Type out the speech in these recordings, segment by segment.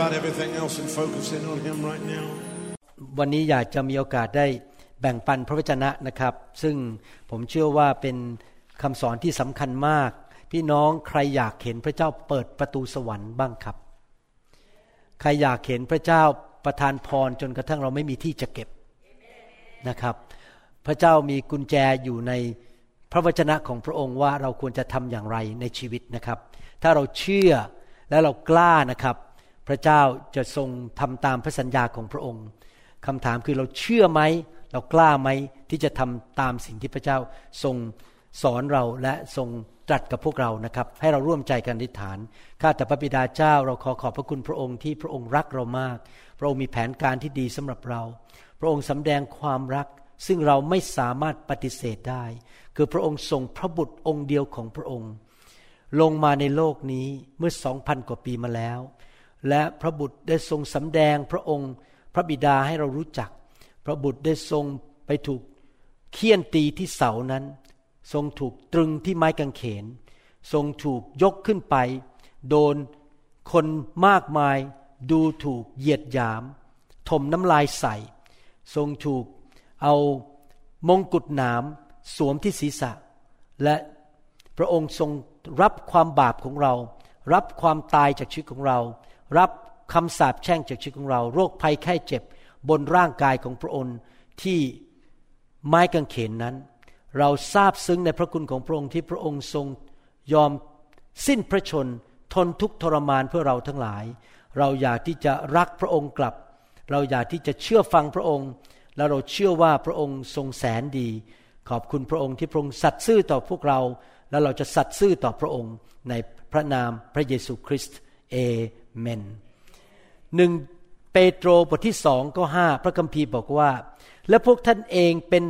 about everything else and focus in on Him right now. วันนี้อยากจะมีโอกาสได้แบ่งปันพระวจนะนะครับ ซึ่งผมเชื่อว่าเป็นคำสอนที่สำคัญมาก พี่น้องใครอยากเห็นพระเจ้าเปิดประตูสวรรค์บ้างครับ ใครอยากเห็นพระเจ้าประทานพรจนกระทั่งเราไม่มีที่จะเก็บนะครับ พระเจ้ามีกุญแจอยู่ในพระวจนะของพระองค์ว่าเราควรจะทำอย่างไรในชีวิตนะครับ ถ้าเราเชื่อและเรากล้านะครับ พระเจ้าจะทรงทำตามพระสัญญาของพระองค์คำถามคือเราเชื่อไหม เรากล้าไหมที่จะทำตามสิ่งที่พระเจ้าทรงสอนเราและทรงตรัสกับพวกเรานะครับ ให้เราร่วมใจกันอธิษฐานข้าแต่พระบิดาเจ้า เราขอขอบพระคุณพระองค์ที่พระองค์รักเรามาก พระองค์มีแผนการที่ดีสำหรับเรา พระองค์สำแดงความรัก ซึ่งเราไม่สามารถปฏิเสธได้ คือพระองค์ทรงพระบุตรองค์เดียวของพระองค์ ลงมาในโลกนี้เมื่อสองพันกว่าปีมาแล้ว และพระบุตรได้ทรงสำแดงพระองค์พระบิดาให้เรารู้จัก พระบุตรได้ทรงไปถูกเคี่ยนตีที่เสานั้น ทรงถูกตรึงที่ไม้กางเขน ทรงถูกยกขึ้นไป โดนคนมากมายดูถูกเหยียดหยาม ถมน้ำลายใส่ ทรงถูกเอามงกุฎหนามสวมที่ศีรษะ และพระองค์ทรงรับความบาปของเรา รับความตายจากชีวิตของเรา รับคำสาปแช่งจากชีวิตของเรา โรคภัยไข้เจ็บบนร่างกายของพระองค์ที่ไม้กางเขนนั้น เราทราบซึ้งในพระคุณของพระองค์ที่พระองค์ทรงยอมสิ้นพระชนทนทุกทรมานเพื่อเราทั้งหลาย เราอยากที่จะรักพระองค์กลับ เราอยากที่จะเชื่อฟังพระองค์ แล้วเราเชื่อว่าพระองค์ทรงแสนดี ขอบคุณพระองค์ที่พระองค์สัตย์ซื่อต่อพวกเรา แล้วเราจะสัตย์ซื่อต่อพระองค์ในพระนามพระเยซูคริสต์เอ เมนหนึ่งเปโตรบทที่สองก็ห้าพระคัมภีร์บอกว่า และพวกท่านเองเป็น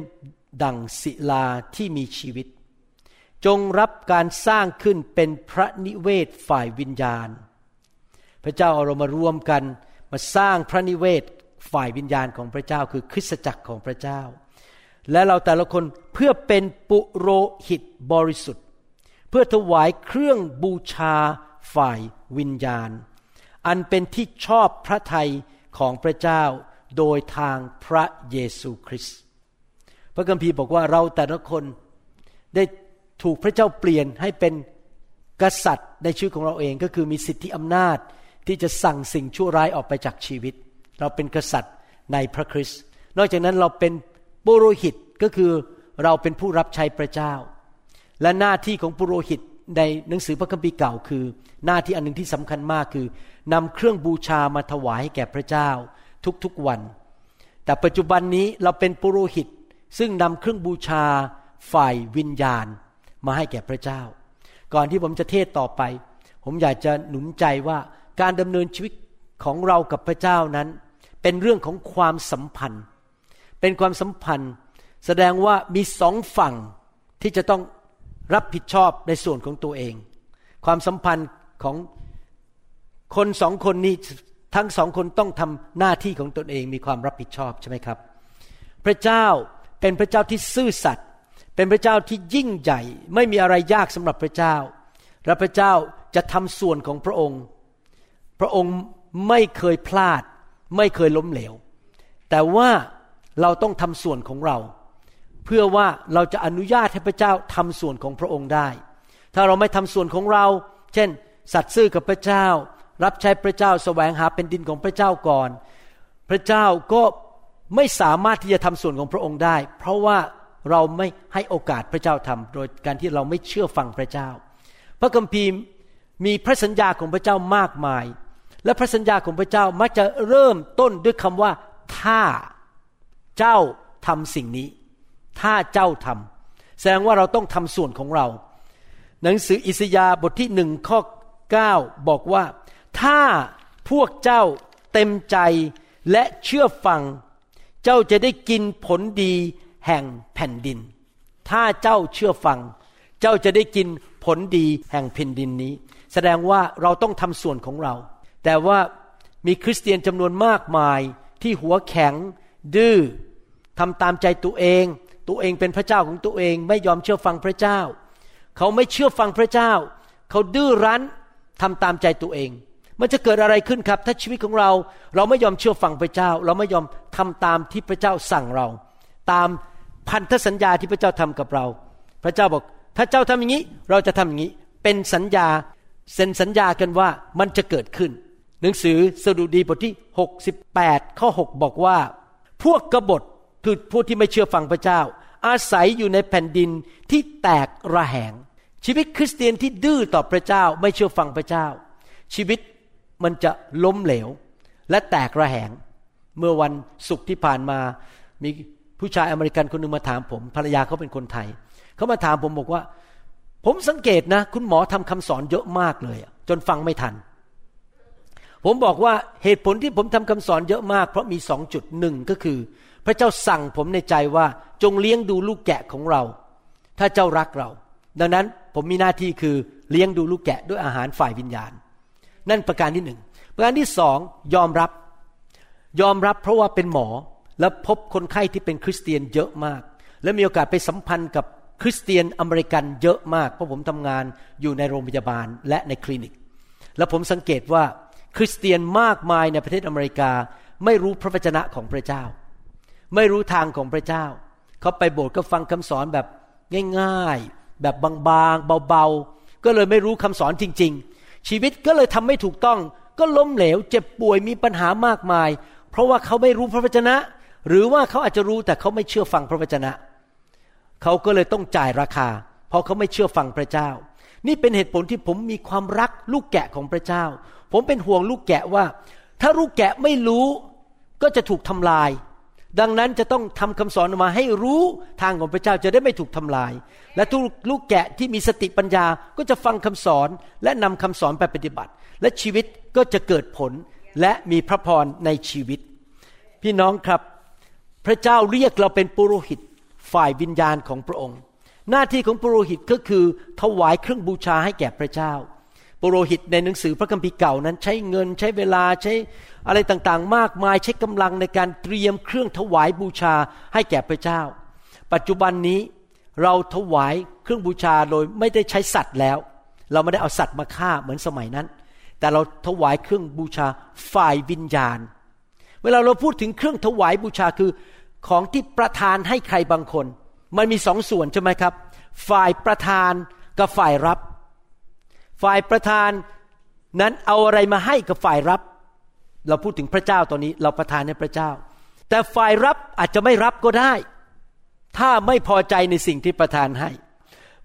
ดั่งศิลาที่มีชีวิต จงรับการสร้างขึ้นเป็นพระนิเวศฝ่ายวิญญาณ พระเจ้าเอาเรามารวมกันมาสร้างพระนิเวศฝ่ายวิญญาณของพระเจ้าคือคริสตจักรของพระเจ้า และเราแต่ละคนเพื่อเป็นปุโรหิตบริสุทธิ์ เพื่อถวายเครื่องบูชาฝ่ายวิญญาณ อันเป็นที่ชอบพระทัยของพระเจ้าโดยทางพระเยซูคริสต์พระคัมภีร์บอกว่าเราแต่ละคนได้ถูกพระเจ้าเปลี่ยนให้เป็นกษัตริย์ในชีวิตของเราเองก็คือมีสิทธิอำนาจที่จะสั่งสิ่งชั่วร้ายออกไปจากชีวิต เราเป็นกษัตริย์ในพระคริสต์นอกจากนั้นเราเป็นปุโรหิตก็คือเราเป็นผู้รับใช้พระเจ้า และหน้าที่ของปุโรหิต ในหนังสือพระคัมภีร์เก่าคือ หน้าที่อันหนึ่งที่สำคัญมากคือนำเครื่องบูชามาถวายให้แก่พระเจ้าทุกๆวัน แต่ปัจจุบันนี้เราเป็นปุโรหิต ซึ่งนำเครื่องบูชาฝ่ายวิญญาณมาให้แก่พระเจ้า ก่อนที่ผมจะเทศต่อไป ผมอยากจะหนุนใจว่าการดำเนินชีวิตของเรากับพระเจ้านั้น เป็นเรื่องของความสัมพันธ์ เป็นความสัมพันธ์ แสดงว่ามีสองฝั่งที่จะต้อง รับผิดชอบในส่วนของตัวเอง ความสัมพันธ์ของคนสองคนนี้ทั้งสองคนต้องทำหน้าที่ของตนเองมีความรับผิดชอบใช่ไหมครับ พระเจ้าเป็นพระเจ้าที่ซื่อสัตย์เป็นพระเจ้าที่ยิ่งใหญ่ ไม่มีอะไรยากสำหรับพระเจ้า และพระเจ้าจะทำส่วนของพระองค์ พระองค์ไม่เคยพลาด ไม่เคยล้มเหลว แต่ว่าเราต้องทำส่วนของเรา พื่อว่าเราจะอนุญาตให้พระเจ้าทำส่วนของพระองค์ได้ ถ้าเราไม่ทำส่วนของเรา เช่น สัตย์ซื่อกับพระเจ้า รับใช้พระเจ้าแสวงหาเป็นดินของพระเจ้าก่อน พระเจ้าก็ไม่สามารถที่จะทำส่วนของพระองค์ได้ เพราะว่าเราไม่ให้โอกาสพระเจ้าทำโดยการที่เราไม่เชื่อฟังพระเจ้า พระคัมภีร์มีพระสัญญาของพระเจ้ามากมาย และพระสัญญาของพระเจ้ามักจะเริ่มต้นด้วยคำว่าถ้าเจ้าทำสิ่งนี้ ถ้าเจ้าทำแสดงว่าเราต้องทำส่วนของเรา หนังสืออิสยาห์บทที่หนึ่งข้อ 9 บอกว่า ถ้าพวกเจ้าเต็มใจและเชื่อฟัง เจ้าจะได้กินผลดีแห่งแผ่นดิน ถ้าเจ้าเชื่อฟัง เจ้าจะได้กินผลดีแห่งแผ่นดินนี้ แสดงว่าเราต้องทำส่วนของเรา แต่ว่ามีคริสเตียนจำนวนมากมายที่หัวแข็ง ดื้อทำตามใจตัวเอง ตัวเองเป็นพระเจ้าของตัวเองไม่ยอมเชื่อฟังพระเจ้า เขาไม่เชื่อฟังพระเจ้า เขาดื้อรั้นทำตามใจตัวเอง มันจะเกิดอะไรขึ้นครับ ถ้าชีวิตของเราเราไม่ยอมเชื่อฟังพระเจ้า เราไม่ยอมทำตามที่พระเจ้าสั่งเรา ตามพันธสัญญาที่พระเจ้าทำกับเรา พระเจ้าบอก ถ้าเจ้าทำอย่างนี้ เราจะทำอย่างนี้ เป็นสัญญาเซ็นสัญญากันว่ามันจะเกิดขึ้น หนังสือสดุดีบทที่ 68 ข้อ 6 บอกว่า พวกกบฏคือผู้ที่ไม่เชื่อฟังพระเจ้า อาศัยอยู่ในแผ่นดินที่แตกระแหง ชีวิตคริสเตียนที่ดื้อต่อพระเจ้าไม่เชื่อฟังพระเจ้า ชีวิตมันจะล้มเหลว และแตกระแหง เมื่อวันศุกร์ที่ผ่านมา มีผู้ชายอเมริกันคนหนึ่งมาถามผม ภรรยาเขาเป็นคนไทยเขามาถามผมบอกว่า ผมสังเกตนะ คุณหมอทำคำสอนเยอะมากเลย จนฟังไม่ทัน ผมบอกว่าเหตุผลที่ผมทำคำสอนเยอะมาก เพราะมีสองจุดหนึ่งก็คือ พระเจ้าสั่งผมในใจว่าจงเลี้ยงดูลูกแกะของเรา ถ้าเจ้ารักเรา ดังนั้นผมมีหน้าที่คือเลี้ยงดูลูกแกะด้วยอาหารฝ่ายวิญญาณ นั่นประการที่หนึ่งประการที่สองยอมรับ ยอมรับเพราะว่าเป็นหมอแล้วพบคนไข้ที่เป็นคริสเตียนเยอะมาก และมีโอกาสไปสัมพันธ์กับคริสเตียนอเมริกันเยอะมากเพราะผมทำงานอยู่ในโรงพยาบาลและในคลินิก แล้วผมสังเกตว่าคริสเตียนมากมายในประเทศอเมริกาไม่รู้พระวจนะของพระเจ้า ไม่รู้ทางของพระเจ้า เขาไปโบสถ์ก็ฟังคำสอนแบบง่ายๆ แบบบางๆ เบาๆ ก็เลยไม่รู้คำสอนจริง ๆ ชีวิตก็เลยทำไม่ถูกต้อง ก็ล้มเหลว เจ็บป่วยมีปัญหามากมาย เพราะว่าเขาไม่รู้พระวจนะ หรือว่าเขาอาจจะรู้แต่เขาไม่เชื่อฟังพระวจนะ เขาก็เลยต้องจ่ายราคา เพราะเขาไม่เชื่อฟังพระเจ้า นี่เป็นเหตุผลที่ผมมีความรักลูกแกะของพระเจ้า ผมเป็นห่วงลูกแกะว่า ถ้าลูกแกะไม่รู้ก็จะถูกทำลาย ดังนั้นจะต้องทำคำสอนออกมาให้รู้ทางของพระเจ้าจะได้ไม่ถูกทำลาย และทุกลูกแกะที่มีสติปัญญาก็จะฟังคำสอนและนำคำสอนไปปฏิบัติ และชีวิตก็จะเกิดผลและมีพระพรในชีวิต พี่น้องครับ พระเจ้าเรียกเราเป็นปุโรหิตฝ่ายวิญญาณของพระองค์ หน้าที่ของปุโรหิตก็คือถวายเครื่องบูชาให้แก่พระเจ้า ปุโรหิตในหนังสือพระคัมภีร์เก่านั้น ใช้เงินใช้เวลาใช้อะไรต่างๆ มากมายใช้กำลังในการเตรียมเครื่องถวายบูชาให้แก่พระเจ้า ปัจจุบันนี้เราถวายเครื่องบูชาโดยไม่ได้ใช้สัตว์แล้ว เราไม่ได้เอาสัตว์มาฆ่าเหมือนสมัยนั้น แต่เราถวายเครื่องบูชาฝ่ายวิญญาณ เวลาเราพูดถึงเครื่องถวายบูชาคือของที่ประทานให้ใครบางคน มันมีสองส่วนใช่ไหมครับ ฝ่ายประทานกับฝ่ายรับ ฝ่ายประทานนั้นเอาอะไรมาให้กับฝ่ายรับ เราพูดถึงพระเจ้าตอนนี้ เราประทานให้พระเจ้า แต่ฝ่ายรับอาจจะไม่รับก็ได้ ถ้าไม่พอใจในสิ่งที่ประทานให้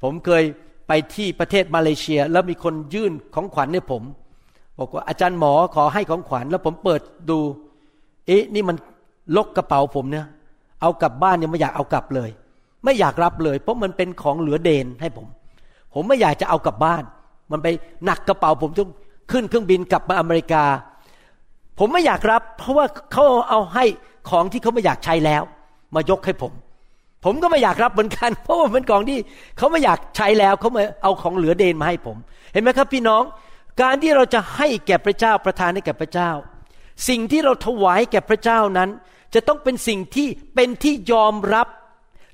ผมเคยไปที่ประเทศมาเลเซีย แล้วมีคนยื่นของขวัญให้ผม บอกว่าอาจารย์หมอขอให้ของขวัญ แล้วผมเปิดดูเอ๊ะนี่มันลกกระเป๋าผมเนี่ยเอากลับบ้านยังไม่อยากเอากลับเลย ไม่อยากรับเลย เพราะมันเป็นของเหลือเดนให้ผม ผมไม่อยากจะเอากลับบ้าน มันไปหนักกระเป๋าผมต้องขึ้นเครื่องบินกลับมาอเมริกา ผมไม่อยากรับ เพราะว่าเขาเอาให้ของที่เขาไม่อยากใช้แล้ว มายกให้ผม ผมก็ไม่อยากรับเหมือนกัน เพราะว่าเป็นของที่เขาไม่อยากใช้แล้วเขามาเอาของเหลือเดนมาให้ผม เห็นไหมครับพี่น้อง การที่เราจะให้แก่พระเจ้าประทานให้แก่พระเจ้า สิ่งที่เราถวายแก่พระเจ้านั้น จะต้องเป็นสิ่งที่เป็นที่ยอมรับ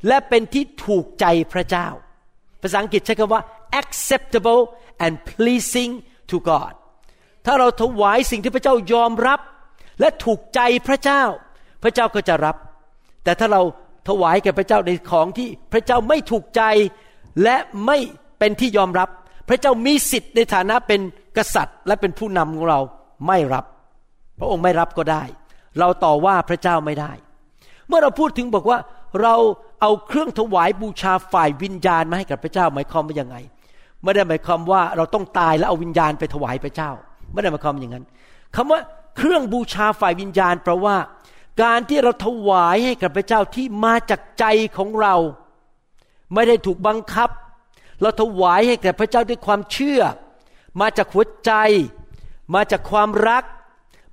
และเป็นที่ถูกใจพระเจ้า ภาษาอังกฤษใช้คำว่า acceptable and pleasing to God ถ้าเราถวายสิ่งที่พระเจ้ายอมรับ และถูกใจพระเจ้า พระเจ้าก็จะรับ แต่ถ้าเราถวายแก่พระเจ้าในของที่พระเจ้าไม่ถูกใจและไม่เป็นที่ยอมรับ พระเจ้ามีสิทธิ์ในฐานะเป็นกษัตริย์ และเป็นผู้นำของเราไม่รับ พระองค์ไม่รับก็ได้ เราต่อว่าพระเจ้าไม่ได้ เมื่อเราพูดถึงบอกว่าเราเอาเครื่องถวายบูชาฝ่ายวิญญาณมาให้กับพระเจ้าหมายความว่ายังไง ไม่ได้หมายความว่าเราต้องตายแล้วเอาวิญญาณไปถวายพระเจ้า ไม่ได้หมายความอย่างนั้นคำว่าเครื่องบูชาฝ่ายวิญญาณแปลว่า การที่เราถวายให้กับพระเจ้าที่มาจากใจของเรา ไม่ได้ถูกบังคับ เราถวายให้แก่พระเจ้าด้วยความเชื่อ มาจากหัวใจ มาจากความรัก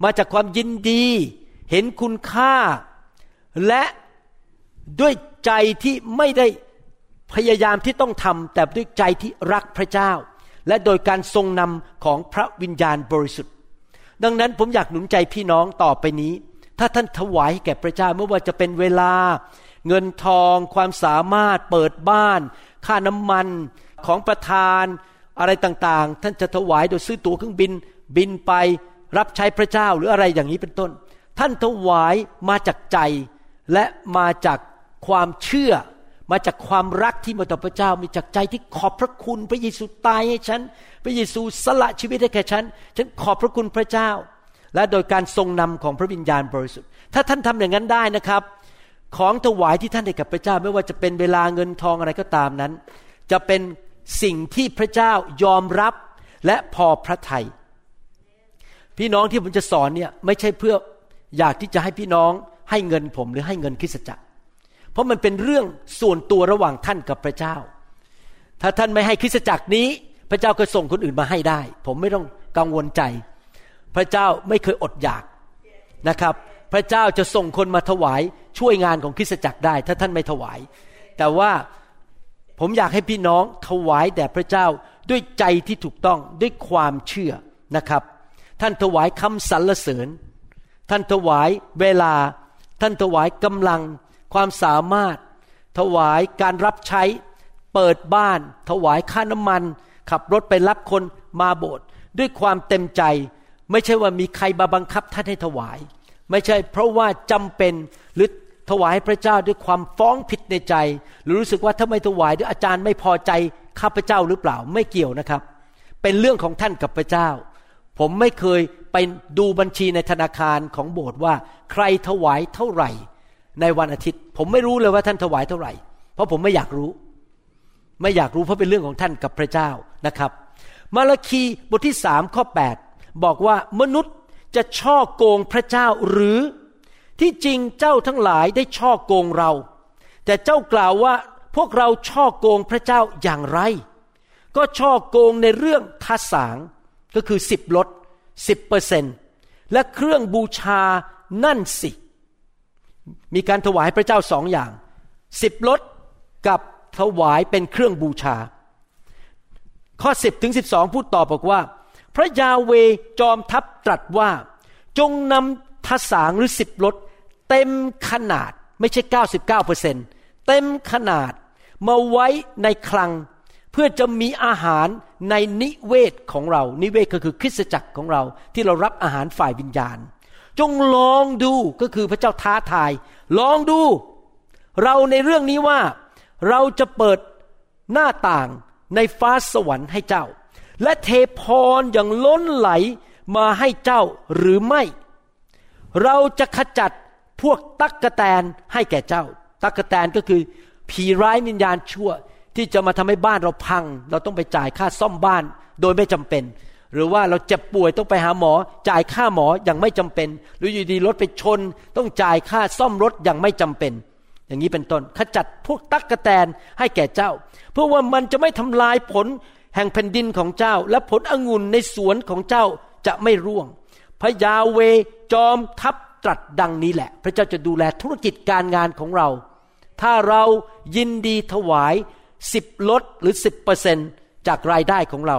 มาจากความยินดี เห็นคุณค่า และด้วยใจที่ไม่ได้ พยายามที่ต้องทำแต่ด้วยใจที่รักพระเจ้า และโดยการทรงนำของพระวิญญาณบริสุทธิ์ ดังนั้นผมอยากหนุนใจพี่น้องต่อไปนี้ ถ้าท่านถวายแก่พระเจ้าไม่ว่าจะเป็นเวลา เงินทอง ความสามารถเปิดบ้าน ค่าน้ำมันของประธานอะไรต่างๆ ท่านจะถวายโดยซื้อตั๋วเครื่องบินบินไปรับใช้พระเจ้าหรืออะไรอย่างนี้เป็นต้น ท่านถวายมาจากใจและมาจากความเชื่อ มาจากความรักที่มาต่อพระเจ้า มีจากใจที่ขอบพระคุณพระเยซูตายให้ฉัน พระเยซูสละชีวิตให้แก่ฉัน ฉันขอบพระคุณพระเจ้า และโดยการทรงนำของพระวิญญาณบริสุทธิ์ ถ้าท่านทำอย่างนั้นได้นะครับ ของถวายที่ท่านให้กับพระเจ้า ไม่ว่าจะเป็นเวลาเงินทองอะไรก็ตามนั้น จะเป็นสิ่งที่พระเจ้ายอมรับและพอพระทยัยพี่น้องที่ผมจะสอนเนี่ยไม่ใช่เพื่ออยากที่จะให้พี่น้องให้เงินผมหรือให้เงินคริสตจักร เพราะมันเป็นเรื่องส่วนตัวระหว่างท่านกับพระเจ้า ถ้าท่านไม่ให้คริสตจักรนี้ พระเจ้าก็ส่งคนอื่นมาให้ได้ ผมไม่ต้องกังวลใจ พระเจ้าไม่เคยอดอยากนะครับ พระเจ้าจะส่งคนมาถวายช่วยงานของคริสตจักรได้ ถ้าท่านไม่ถวาย แต่ว่าผมอยากให้พี่น้องถวายแด่พระเจ้าด้วยใจที่ถูกต้องด้วยความเชื่อนะครับ ท่านถวายคำสรรเสริญ ท่านถวายเวลา ท่านถวายกำลัง ความสามารถ ถวายการรับใช้ เปิดบ้าน ถวายค่าน้ำมัน ขับรถไปรับคนมาโบสถ์ด้วยความเต็มใจ ไม่ใช่ว่ามีใครมาบังคับท่านให้ถวาย ไม่ใช่เพราะว่าจำเป็นหรือถวายพระเจ้าด้วยความฟ้องผิดในใจ หรือรู้สึกว่าถ้าไม่ถวายด้วยอาจารย์ไม่พอใจข้าพเจ้าหรือเปล่าไม่เกี่ยวนะครับ เป็นเรื่องของท่านกับพระเจ้า ผมไม่เคยไปดูบัญชีในธนาคารของโบสถ์ว่า ใครถวายเท่าไหร่ ในวันอาทิตย์ ผมไม่รู้เลยว่าท่านถวายเท่าไหร่ เพราะผมไม่อยากรู้ ไม่อยากรู้เพราะเป็นเรื่องของท่านกับพระเจ้านะครับ มาราคีบทที่สามข้อ 8 บอกว่ามนุษย์จะช่อโกงพระเจ้าหรือที่จริงเจ้าทั้งหลายได้ช่อโกงเรา แต่เจ้ากล่าวว่าพวกเราช่อโกงพระเจ้าอย่างไร ก็ช่อโกงในเรื่องทาสางก็คือสิบลดสิบเปอร์เซนและเครื่องบูชานั่นสิ มีการถวายพระเจ้าสองอย่างสิบลดกับถวายเป็นเครื่องบูชา ข้อสิบถึงสิบสองพูดต่อบอกว่า พระยาเวจอมทัพตรัสว่า จงนำทสางหรือสิบลดเต็มขนาดไม่ใช่เก้าสิบเก้าเปอร์เซ็นเต็มขนาดมาไว้ในคลัง เพื่อจะมีอาหารในนิเวศของเรา นิเวศก็คือคริสตจักรของเราที่เรารับอาหารฝ่ายวิญญาณ จงลองดูก็คือพระเจ้าท้าทาย ลองดู เราในเรื่องนี้ว่า เราจะเปิดหน้าต่างในฟ้าสวรรค์ให้เจ้า และเทพรอย่างล้นไหลมาให้เจ้าหรือไม่ เราจะขจัดพวกตักกะแตนให้แก่เจ้า ตักกะแตนก็คือผีร้ายวิญญาณชั่วที่จะมาทำให้บ้านเราพัง เราต้องไปจ่ายค่าซ่อมบ้านโดยไม่จำเป็น หรือว่าเราเจ็บป่วยต้องไปหาหมอ จ่ายค่าหมออย่างไม่จำเป็น หรืออยู่ดีรถไปชน ต้องจ่ายค่าซ่อมรถอย่างไม่จำเป็น อย่างนี้เป็นต้นขจัดพวกตักกะแตนให้แก่เจ้า เพื่อว่ามันจะไม่ทำลายผลแห่งแผ่นดินของเจ้า และผลองุ่นในสวนของเจ้าจะไม่ร่วง พระยาเวจอมทัพตรัสดังนี้แหละ พระเจ้าจะดูแลธุรกิจการงานของเรา ถ้าเรายินดีถวายสิบลดหรือสิบเปอร์เซนจากรายได้ของเรา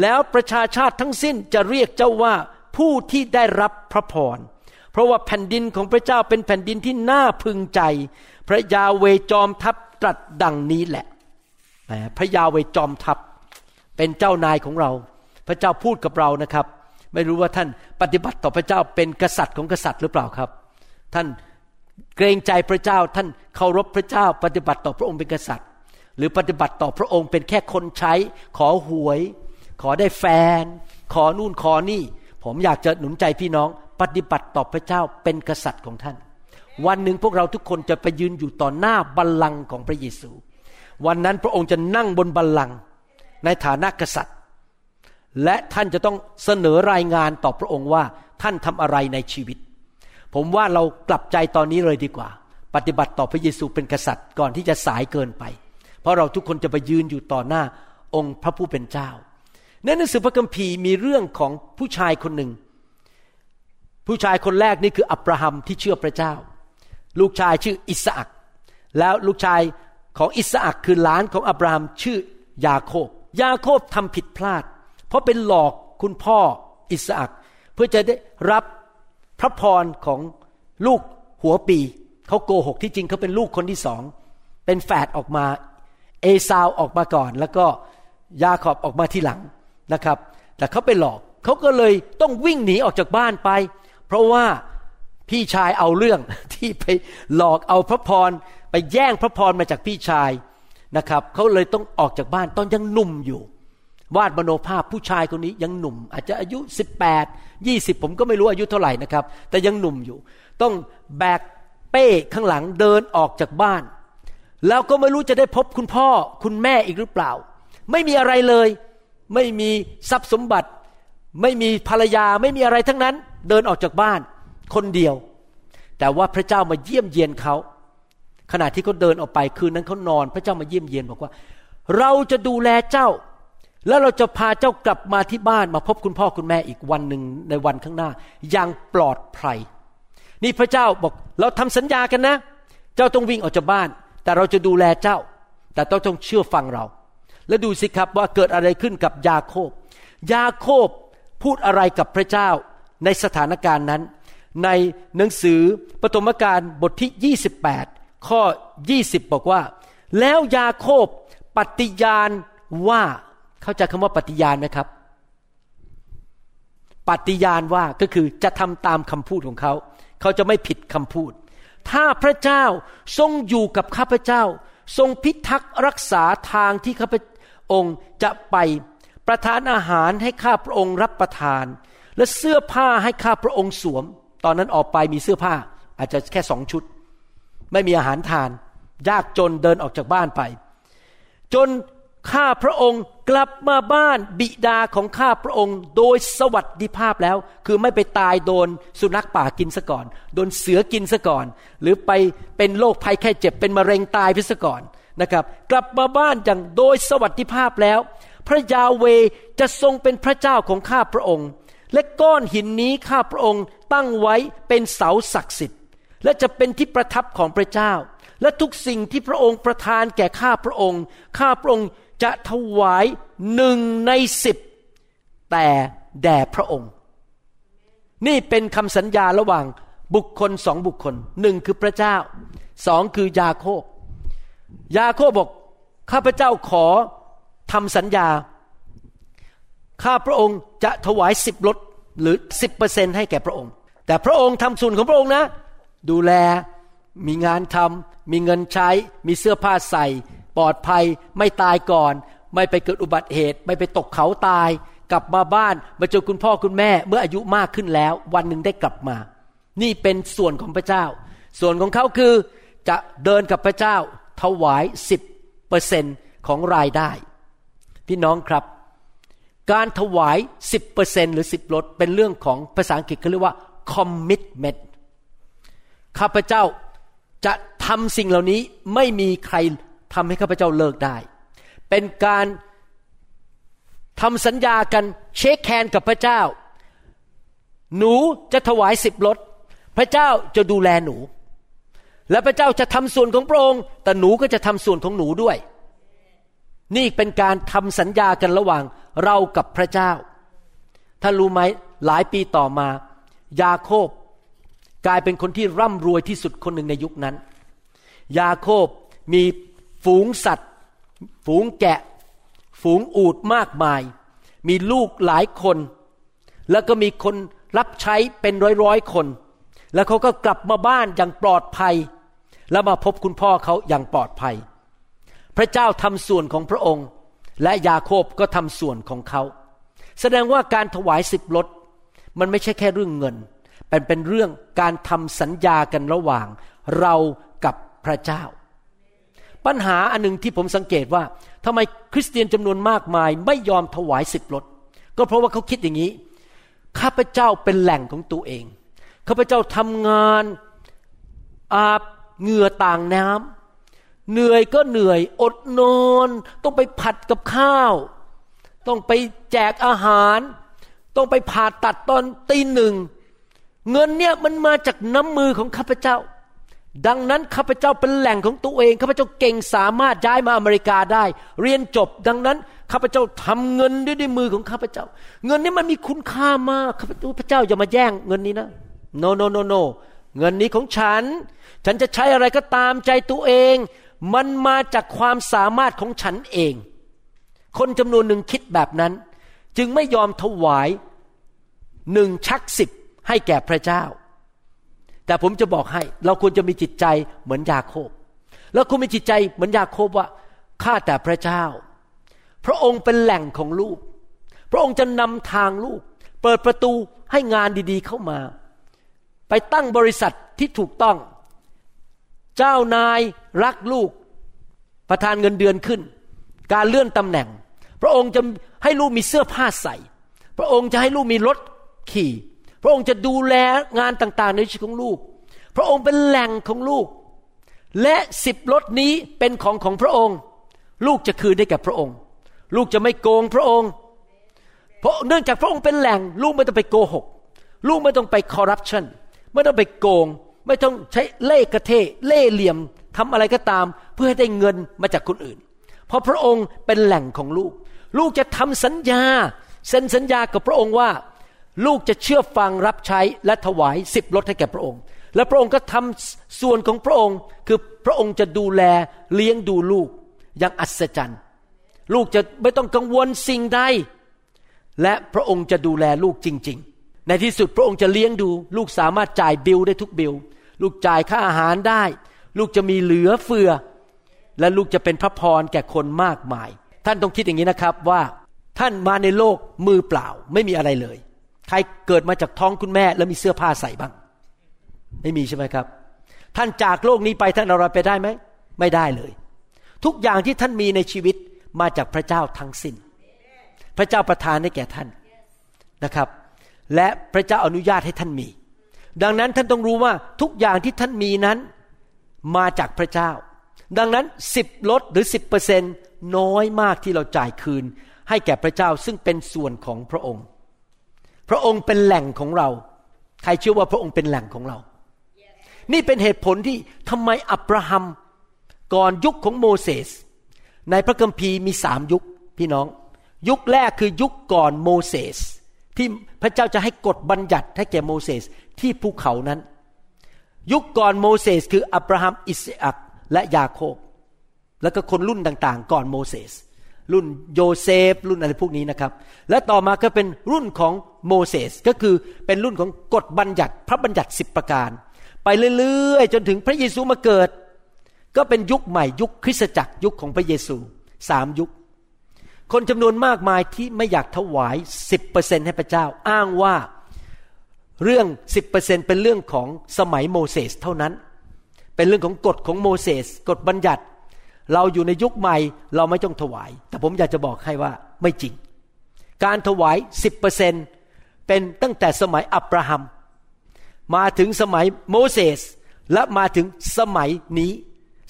แล้วประชาชาติทั้งสิ้นจะเรียกเจ้าว่าผู้ที่ได้รับพระพร เพราะว่าแผ่นดินของพระเจ้าเป็นแผ่นดินที่น่าพึงใจ พระยาเวจอมทัพตรัสดังนี้แหละพระยาเวจอมทัพเป็นเจ้านายของเรา พระเจ้าพูดกับเรานะครับ ไม่รู้ว่าท่านปฏิบัติต่อพระเจ้าเป็นกษัตริย์ของกษัตริย์หรือเปล่าครับ ท่านเกรงใจพระเจ้าท่านเคารพพระเจ้า ปฏิบัติต่อพระองค์เป็นกษัตริย์ หรือปฏิบัติต่อพระองค์เป็นแค่คนใช้ขอหวย ขอได้แฟน ขอนู่นขอนี่ ผมอยากจะหนุนใจพี่น้อง ปฏิบัติต่อพระเจ้าเป็นกษัตริย์ของท่าน วันหนึ่งพวกเราทุกคนจะไปยืนอยู่ต่อหน้าบัลลังก์ของพระเยซู วันนั้นพระองค์จะนั่งบนบัลลังก์ในฐานะกษัตริย์ และท่านจะต้องเสนอรายงานต่อพระองค์ว่าท่านทำอะไรในชีวิต ผมว่าเรากลับใจตอนนี้เลยดีกว่า ปฏิบัติต่อพระเยซูเป็นกษัตริย์ก่อนที่จะสายเกินไป เพราะเราทุกคนจะไปยืนอยู่ต่อหน้าองค์พระผู้เป็นเจ้า ในหนังสือพระคัมภีร์มีเรื่องของผู้ชายคนหนึ่ง ผู้ชายคนแรกนี่คืออับราฮัมที่เชื่อพระเจ้า ลูกชายชื่ออิสอักแล้วลูกชายของอิสอักคือหลานของอับราฮัมชื่อยาโคบ ยาโคบทำผิดพลาด เพราะเป็นหลอกคุณพ่ออิสอักเพื่อจะได้รับพระพรของลูกหัวปีเขาโกหกที่จริงเขาเป็นลูกคนที่สองเป็นแฝดออกมา เอซาวออกมาก่อน แล้วก็ยาขอบออกมาที่หลัง นะครับ แต่เขาไปหลอกเขาก็เลยต้องวิ่งหนีออกจากบ้านไป เพราะว่าพี่ชายเอาเรื่องที่ไปหลอกเอาพระพรไปแย่งพระพรมาจากพี่ชายนะครับเขาเลยต้องออกจากบ้านตอนยังหนุ่มอยู่ วาดมโนภาพผู้ชายคนนี้ยังหนุ่ม อาจจะอายุ 18 20 ผมก็ไม่รู้อายุเท่าไหร่นะครับ แต่ยังหนุ่มอยู่ ต้องแบกเป้ข้างหลังเดินออกจากบ้าน แล้วก็ไม่รู้จะได้พบคุณพ่อคุณแม่อีกหรือเปล่า ไม่มีอะไรเลย ไม่มีทรัพย์สมบัติ ไม่มีภรรยาไม่มีอะไรทั้งนั้น เดินออกจากบ้าน คนเดียว แต่ว่าพระเจ้ามาเยี่ยมเยียนเขาขณะที่เขาเดินออกไปคืนนั้นเขานอน พระเจ้ามาเยี่ยมเยียนบอกว่า เราจะดูแลเจ้า แล้วเราจะพาเจ้ากลับมาที่บ้านมาพบคุณพ่อคุณแม่อีกวันหนึ่งในวันข้างหน้า อย่างปลอดภัย นี่พระเจ้าบอกเราทำสัญญากันนะ เจ้าต้องวิ่งออกจากบ้าน แต่เราจะดูแลเจ้า แต่ต้องเชื่อฟังเรา แล้วดูสิครับว่าเกิดอะไรขึ้นกับยาโคบ ยาโคบพูดอะไรกับพระเจ้าในสถานการณ์นั้น ในหนังสือปฐมกาลบทที่ 28 ข้อ 20 บอกว่า แล้วยาโคบปฏิญาณว่าเข้าใจคำว่าปฏิญาณไหมครับ ปฏิญาณว่าก็คือจะทำตามคำพูดของเขา เขาจะไม่ผิดคำพูด ถ้าพระเจ้าทรงอยู่กับข้าพเจ้า ทรงพิทักษ์รักษาทางที่ข้าพ องค์จะไปประทานอาหารให้ข้าพระองค์รับประทาน และเสื้อผ้าให้ข้าพระองค์สวม ตอนนั้นออกไปมีเสื้อผ้าอาจจะแค่สองชุด ไม่มีอาหารทาน ยากจนเดินออกจากบ้านไป จนข้าพระองค์กลับมาบ้านบิดาของข้าพระองค์โดยสวัสดิภาพแล้ว คือไม่ไปตายโดนสุนัขป่ากินซะก่อน โดนเสือกินซะก่อน หรือไปเป็นโรคภัยแค่เจ็บเป็นมะเร็งตายไปซะก่อน นะครับกลับมาบ้านอย่างโดยสวัสดิภาพแล้ว พระยาเวจะทรงเป็นพระเจ้าของข้าพระองค์ และก้อนหินนี้ข้าพระองค์ตั้งไว้เป็นเสาศักดิ์สิทธิ์ และจะเป็นที่ประทับของพระเจ้า และทุกสิ่งที่พระองค์ประทานแก่ข้าพระองค์ ข้าพระองค์จะถวายหนึ่งในสิบแต่แด่พระองค์ นี่เป็นคำสัญญาระหว่างบุคคลสองบุคคลหนึ่งคือพระเจ้าสองคือยาโคบ ยาโคบบอกข้าพระเจ้าขอทำสัญญา ข้าพระองค์จะถวายสิบลดหรือสิบเปอร์เซ็นให้แก่พระองค์ แต่พระองค์ทำส่วนของพระองค์นะ ดูแลมีงานทำมีเงินใช้ มีเสื้อผ้าใส่ ปลอดภัยไม่ตายก่อน ไม่ไปเกิดอุบัติเหตุ ไม่ไปตกเขาตาย กลับมาบ้านมาเจอคุณพ่อคุณแม่ เมื่ออายุมากขึ้นแล้ว วันหนึ่งได้กลับมา นี่เป็นส่วนของพระเจ้า ส่วนของเขาคือจะเดินกับพระเจ้า ถวายสิบเปอร์เซนของรายได้ พี่น้องครับ การถวายสิบเปอร์เซนหรือสิบลดเป็นเรื่องของภาษาอังกฤษเขาเรียกว่า commitment ข้าพเจ้าจะทำสิ่งเหล่านี้ไม่มีใครทำให้ข้าพเจ้าเลิกได้ เป็นการทำสัญญากันเช็คแคนกับพระเจ้า หนูจะถวายสิบรถพระเจ้าจะดูแลหนู และพระเจ้าจะทำส่วนของพระองค์ แต่หนูก็จะทำส่วนของหนูด้วย นี่เป็นการทำสัญญากันระหว่างเรากับพระเจ้า ท่านรู้ไหมหลายปีต่อมา ยาโคบกลายเป็นคนที่ร่ำรวยที่สุดคนหนึ่งในยุคนั้น ยาโคบมีฝูงสัตว์ ฝูงแกะ ฝูงอูดมากมาย มีลูกหลายคน แล้วก็มีคนรับใช้เป็นร้อยร้อยคน แล้วเขาก็กลับมาบ้านอย่างปลอดภัย แล้วมาพบคุณพ่อเขาอย่างปลอดภัย พระเจ้าทำส่วนของพระองค์ และยาโคบก็ทำส่วนของเขา แสดงว่าการถวายสิบลดมันไม่ใช่แค่เรื่องเงินเป็นเป็นเรื่องการทำสัญญากันระหว่างเรากับพระเจ้า ปัญหาอันหนึ่งที่ผมสังเกตว่าทำไมคริสเตียนจำนวนมากมาย ไม่ยอมถวายสิบลดก็เพราะว่าเขาคิดอย่างนี้ ข้าพเจ้าเป็นแหล่งของตัวเอง ข้าพเจ้าทำงานอาบเหงื่อต่างน้ำเหนื่อยก็เหนื่อย อดนอน ต้องไปผัดกับข้าว ต้องไปแจกอาหาร ต้องไปผ่าตัดตอนตีหนึ่ง เงินเนี่ยมันมาจากน้ำมือของข้าพเจ้า ดังนั้นข้าพเจ้าเป็นแหล่งของตัวเองข้าพเจ้าเก่งสามารถย้ายมาอเมริกาได้ เรียนจบ ดังนั้นข้าพเจ้าทำเงินด้วยด้วยมือของข้าพเจ้า เงินนี้มันมีคุณค่ามากข้าพเจ้าอย่ามาแย่งเงินนี้นะ no no no no เงินนี้ของฉัน ฉันจะใช้อะไรก็ตามใจตัวเอง มันมาจากความสามารถของฉันเอง คนจำนวนหนึ่งคิดแบบนั้น จึงไม่ยอมถวายหนึ่งชักสิบให้แก่พระเจ้า แต่ผมจะบอกให้ เราควรจะมีจิตใจเหมือนยาโคบ แล้วคุณมีจิตใจเหมือนยาโคบว่าข้าแต่พระเจ้า พระองค์เป็นแหล่งของลูก พระองค์จะนำทางลูก เปิดประตูให้งานดีๆเข้ามา ไปตั้งบริษัทที่ถูกต้อง เจ้านายรักลูก ประทานเงินเดือนขึ้น การเลื่อนตำแหน่ง พระองค์จะให้ลูกมีเสื้อผ้าใส่ พระองค์จะให้ลูกมีรถขี่ พระองค์จะดูแลงานต่างๆ ในชีวิตของลูก พระองค์เป็นแหล่งของลูก และสิบรถนี้เป็นของของพระองค์ ลูกจะคืนให้แก่พระองค์ ลูกจะไม่โกงพระองค์ เพราะเนื่องจากพระองค์เป็นแหล่ง ลูกไม่ต้องไปโกหก ลูกไม่ต้องไปคอร์รัปชัน ไม่ต้องไปโกง ไม่ต้องใช้เล่กระเทเล่เหลี่ยมทำอะไรก็ตาม เพื่อให้ได้เงินมาจากคนอื่น เพราะพระองค์เป็นแหล่งของลูก ลูกจะทำสัญญาเซ็นสัญญากับพระองค์ว่า ลูกจะเชื่อฟังรับใช้และถวายสิบรถให้แก่พระองค์ และพระองค์ก็ทำส่วนของพระองค์ คือพระองค์จะดูแลเลี้ยงดูลูกอย่างอัศจรรย์ ลูกจะไม่ต้องกังวลสิ่งใดและพระองค์จะดูแลลูกจริง ๆ ในที่สุดพระองค์จะเลี้ยงดู ลูกสามารถจ่ายบิลได้ทุกบิลลูกจ่ายค่าอาหารได้ ลูกจะมีเหลือเฟือ และลูกจะเป็นพระพรแก่คนมากมาย ท่านต้องคิดอย่างนี้นะครับว่าท่านมาในโลกมือเปล่าไม่มีอะไรเลย ใครเกิดมาจากท้องคุณแม่แล้วมีเสื้อผ้าใส่บ้าง ไม่มีใช่ไหมครับ ท่านจากโลกนี้ไปท่านเอาอะไรไปได้ไหมไม่ได้เลย ทุกอย่างที่ท่านมีในชีวิตมาจากพระเจ้าทั้งสิน้น พระเจ้าประทานให้แก่ท่านนะครับ และพระเจ้าอนุญาตให้ท่านมี ดังนั้นท่านต้องรู้ว่าทุกอย่างที่ท่านมีนั้นมาจากพระเจ้า ดังนั้นสิบลดหรือสิบเปอร์เซ็นน้อยมากที่เราจ่ายคืน ให้แก่พระเจ้าซึ่งเป็นส่วนของพระองค์ พระองค์เป็นแหล่งของเรา ใครเชื่อว่าพระองค์เป็นแหล่งของเรานี่เป็นเหตุผลที่ทำไมอับราฮัมก่อนยุคของโมเสสในพระคัมภีร์มีสามยุคพี่น้อง ยุคแรกคือยุคก่อนโมเสส ที่พระเจ้าจะให้กฎบัญญัติให้แก่โมเสสที่ภูเขานั้น ยุคก่อนโมเสสคืออับราฮัมอิสอัคและยาโคบ แล้วก็คนรุ่นต่างๆ ก่อนโมเสสรุ่นโยเซฟ รุ่นอะไรพวกนี้นะครับ และต่อมาก็เป็นรุ่นของโมเสสก็คือเป็นรุ่นของกฎบัญญัติพระบัญญัติสิบประการ ไปเรื่อยๆ จนถึงพระเยซูมาเกิด ก็เป็นยุคใหม่ยุคคริสตจักรยุคของพระเยซูสามยุค คนจำนวนมากมายที่ไม่อยากถวายสิบเปอร์เซ็นให้พระเจ้า อ้างว่าเรื่องสิบเปอร์เซ็นเป็นเรื่องของสมัยโมเสสเท่านั้น เป็นเรื่องของกฎของโมเสสกฎบัญญัติ เราอยู่ในยุคใหม่เราไม่ต้องถวาย แต่ผมอยากจะบอกให้ว่าไม่จริง การถวายสิบเปอร์เซ็นต์เป็นตั้งแต่สมัยอับราฮัม มาถึงสมัยโมเสสและมาถึงสมัยนี้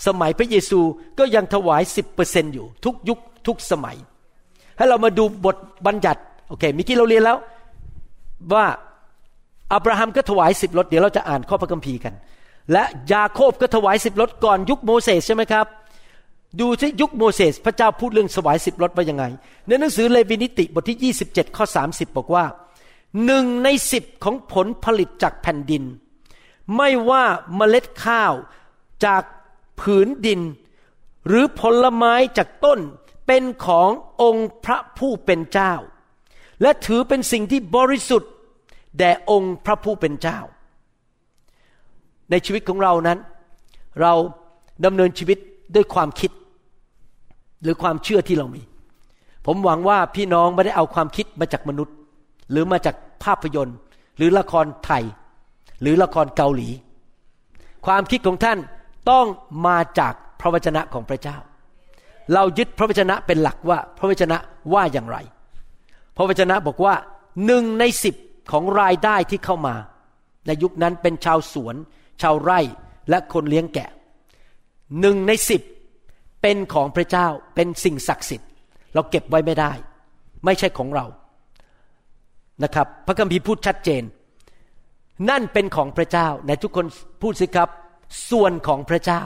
สมัยพระเยซูก็ยังถวายสิบเปอร์เซ็นต์อยู่ ทุกยุคทุกสมัย ให้เรามาดูบทบัญญัติโอเคเมื่อกี้เราเรียนแล้วว่าอับราฮัมก็ถวายสิบลดเดี๋ยวเราจะอ่านข้อพระคัมภีร์กัน และยาโคบก็ถวายสิบลดก่อนยุคโมเสสใช่ไหมครับ ดูที่ยุคโมเสสพระเจ้าพูดเรื่องสวายสิบรถว่ายังไง ในหนังสือเลวีนิติบทที่ 27 ข้อ 30 บอกว่าหนึ่งในสิบของผลผลิตจากแผ่นดิน ไม่ว่าเมล็ดข้าวจากผืนดิน หรือผลไม้จากต้น เป็นขององค์พระผู้เป็นเจ้า และถือเป็นสิ่งที่บริสุทธิ์แด่องค์พระผู้เป็นเจ้า ในชีวิตของเรานั้น เราดำเนินชีวิตด้วยความคิด หรือความเชื่อที่เรามี ผมหวังว่าพี่น้องไม่ได้เอาความคิดมาจากมนุษย์ หรือมาจากภาพยนตร์ หรือละครไทย หรือละครเกาหลี ความคิดของท่านต้องมาจากพระวจนะของพระเจ้า เรายึดพระวจนะเป็นหลักว่าพระวจนะว่าอย่างไร พระวจนะบอกว่าหนึ่งในสิบของรายได้ที่เข้ามา ในยุคนั้นเป็นชาวสวน ชาวไร่และคนเลี้ยงแกะหนึ่งในสิบเป็นของพระเจ้าเป็นสิ่งศักดิ์สิทธิ์ เราเก็บไว้ไม่ได้ ไม่ใช่ของเรานะครับ พระคัมภีร์พูดชัดเจน นั่นเป็นของพระเจ้าในทุกคนพูดสิครับ ส่วนของพระเจ้า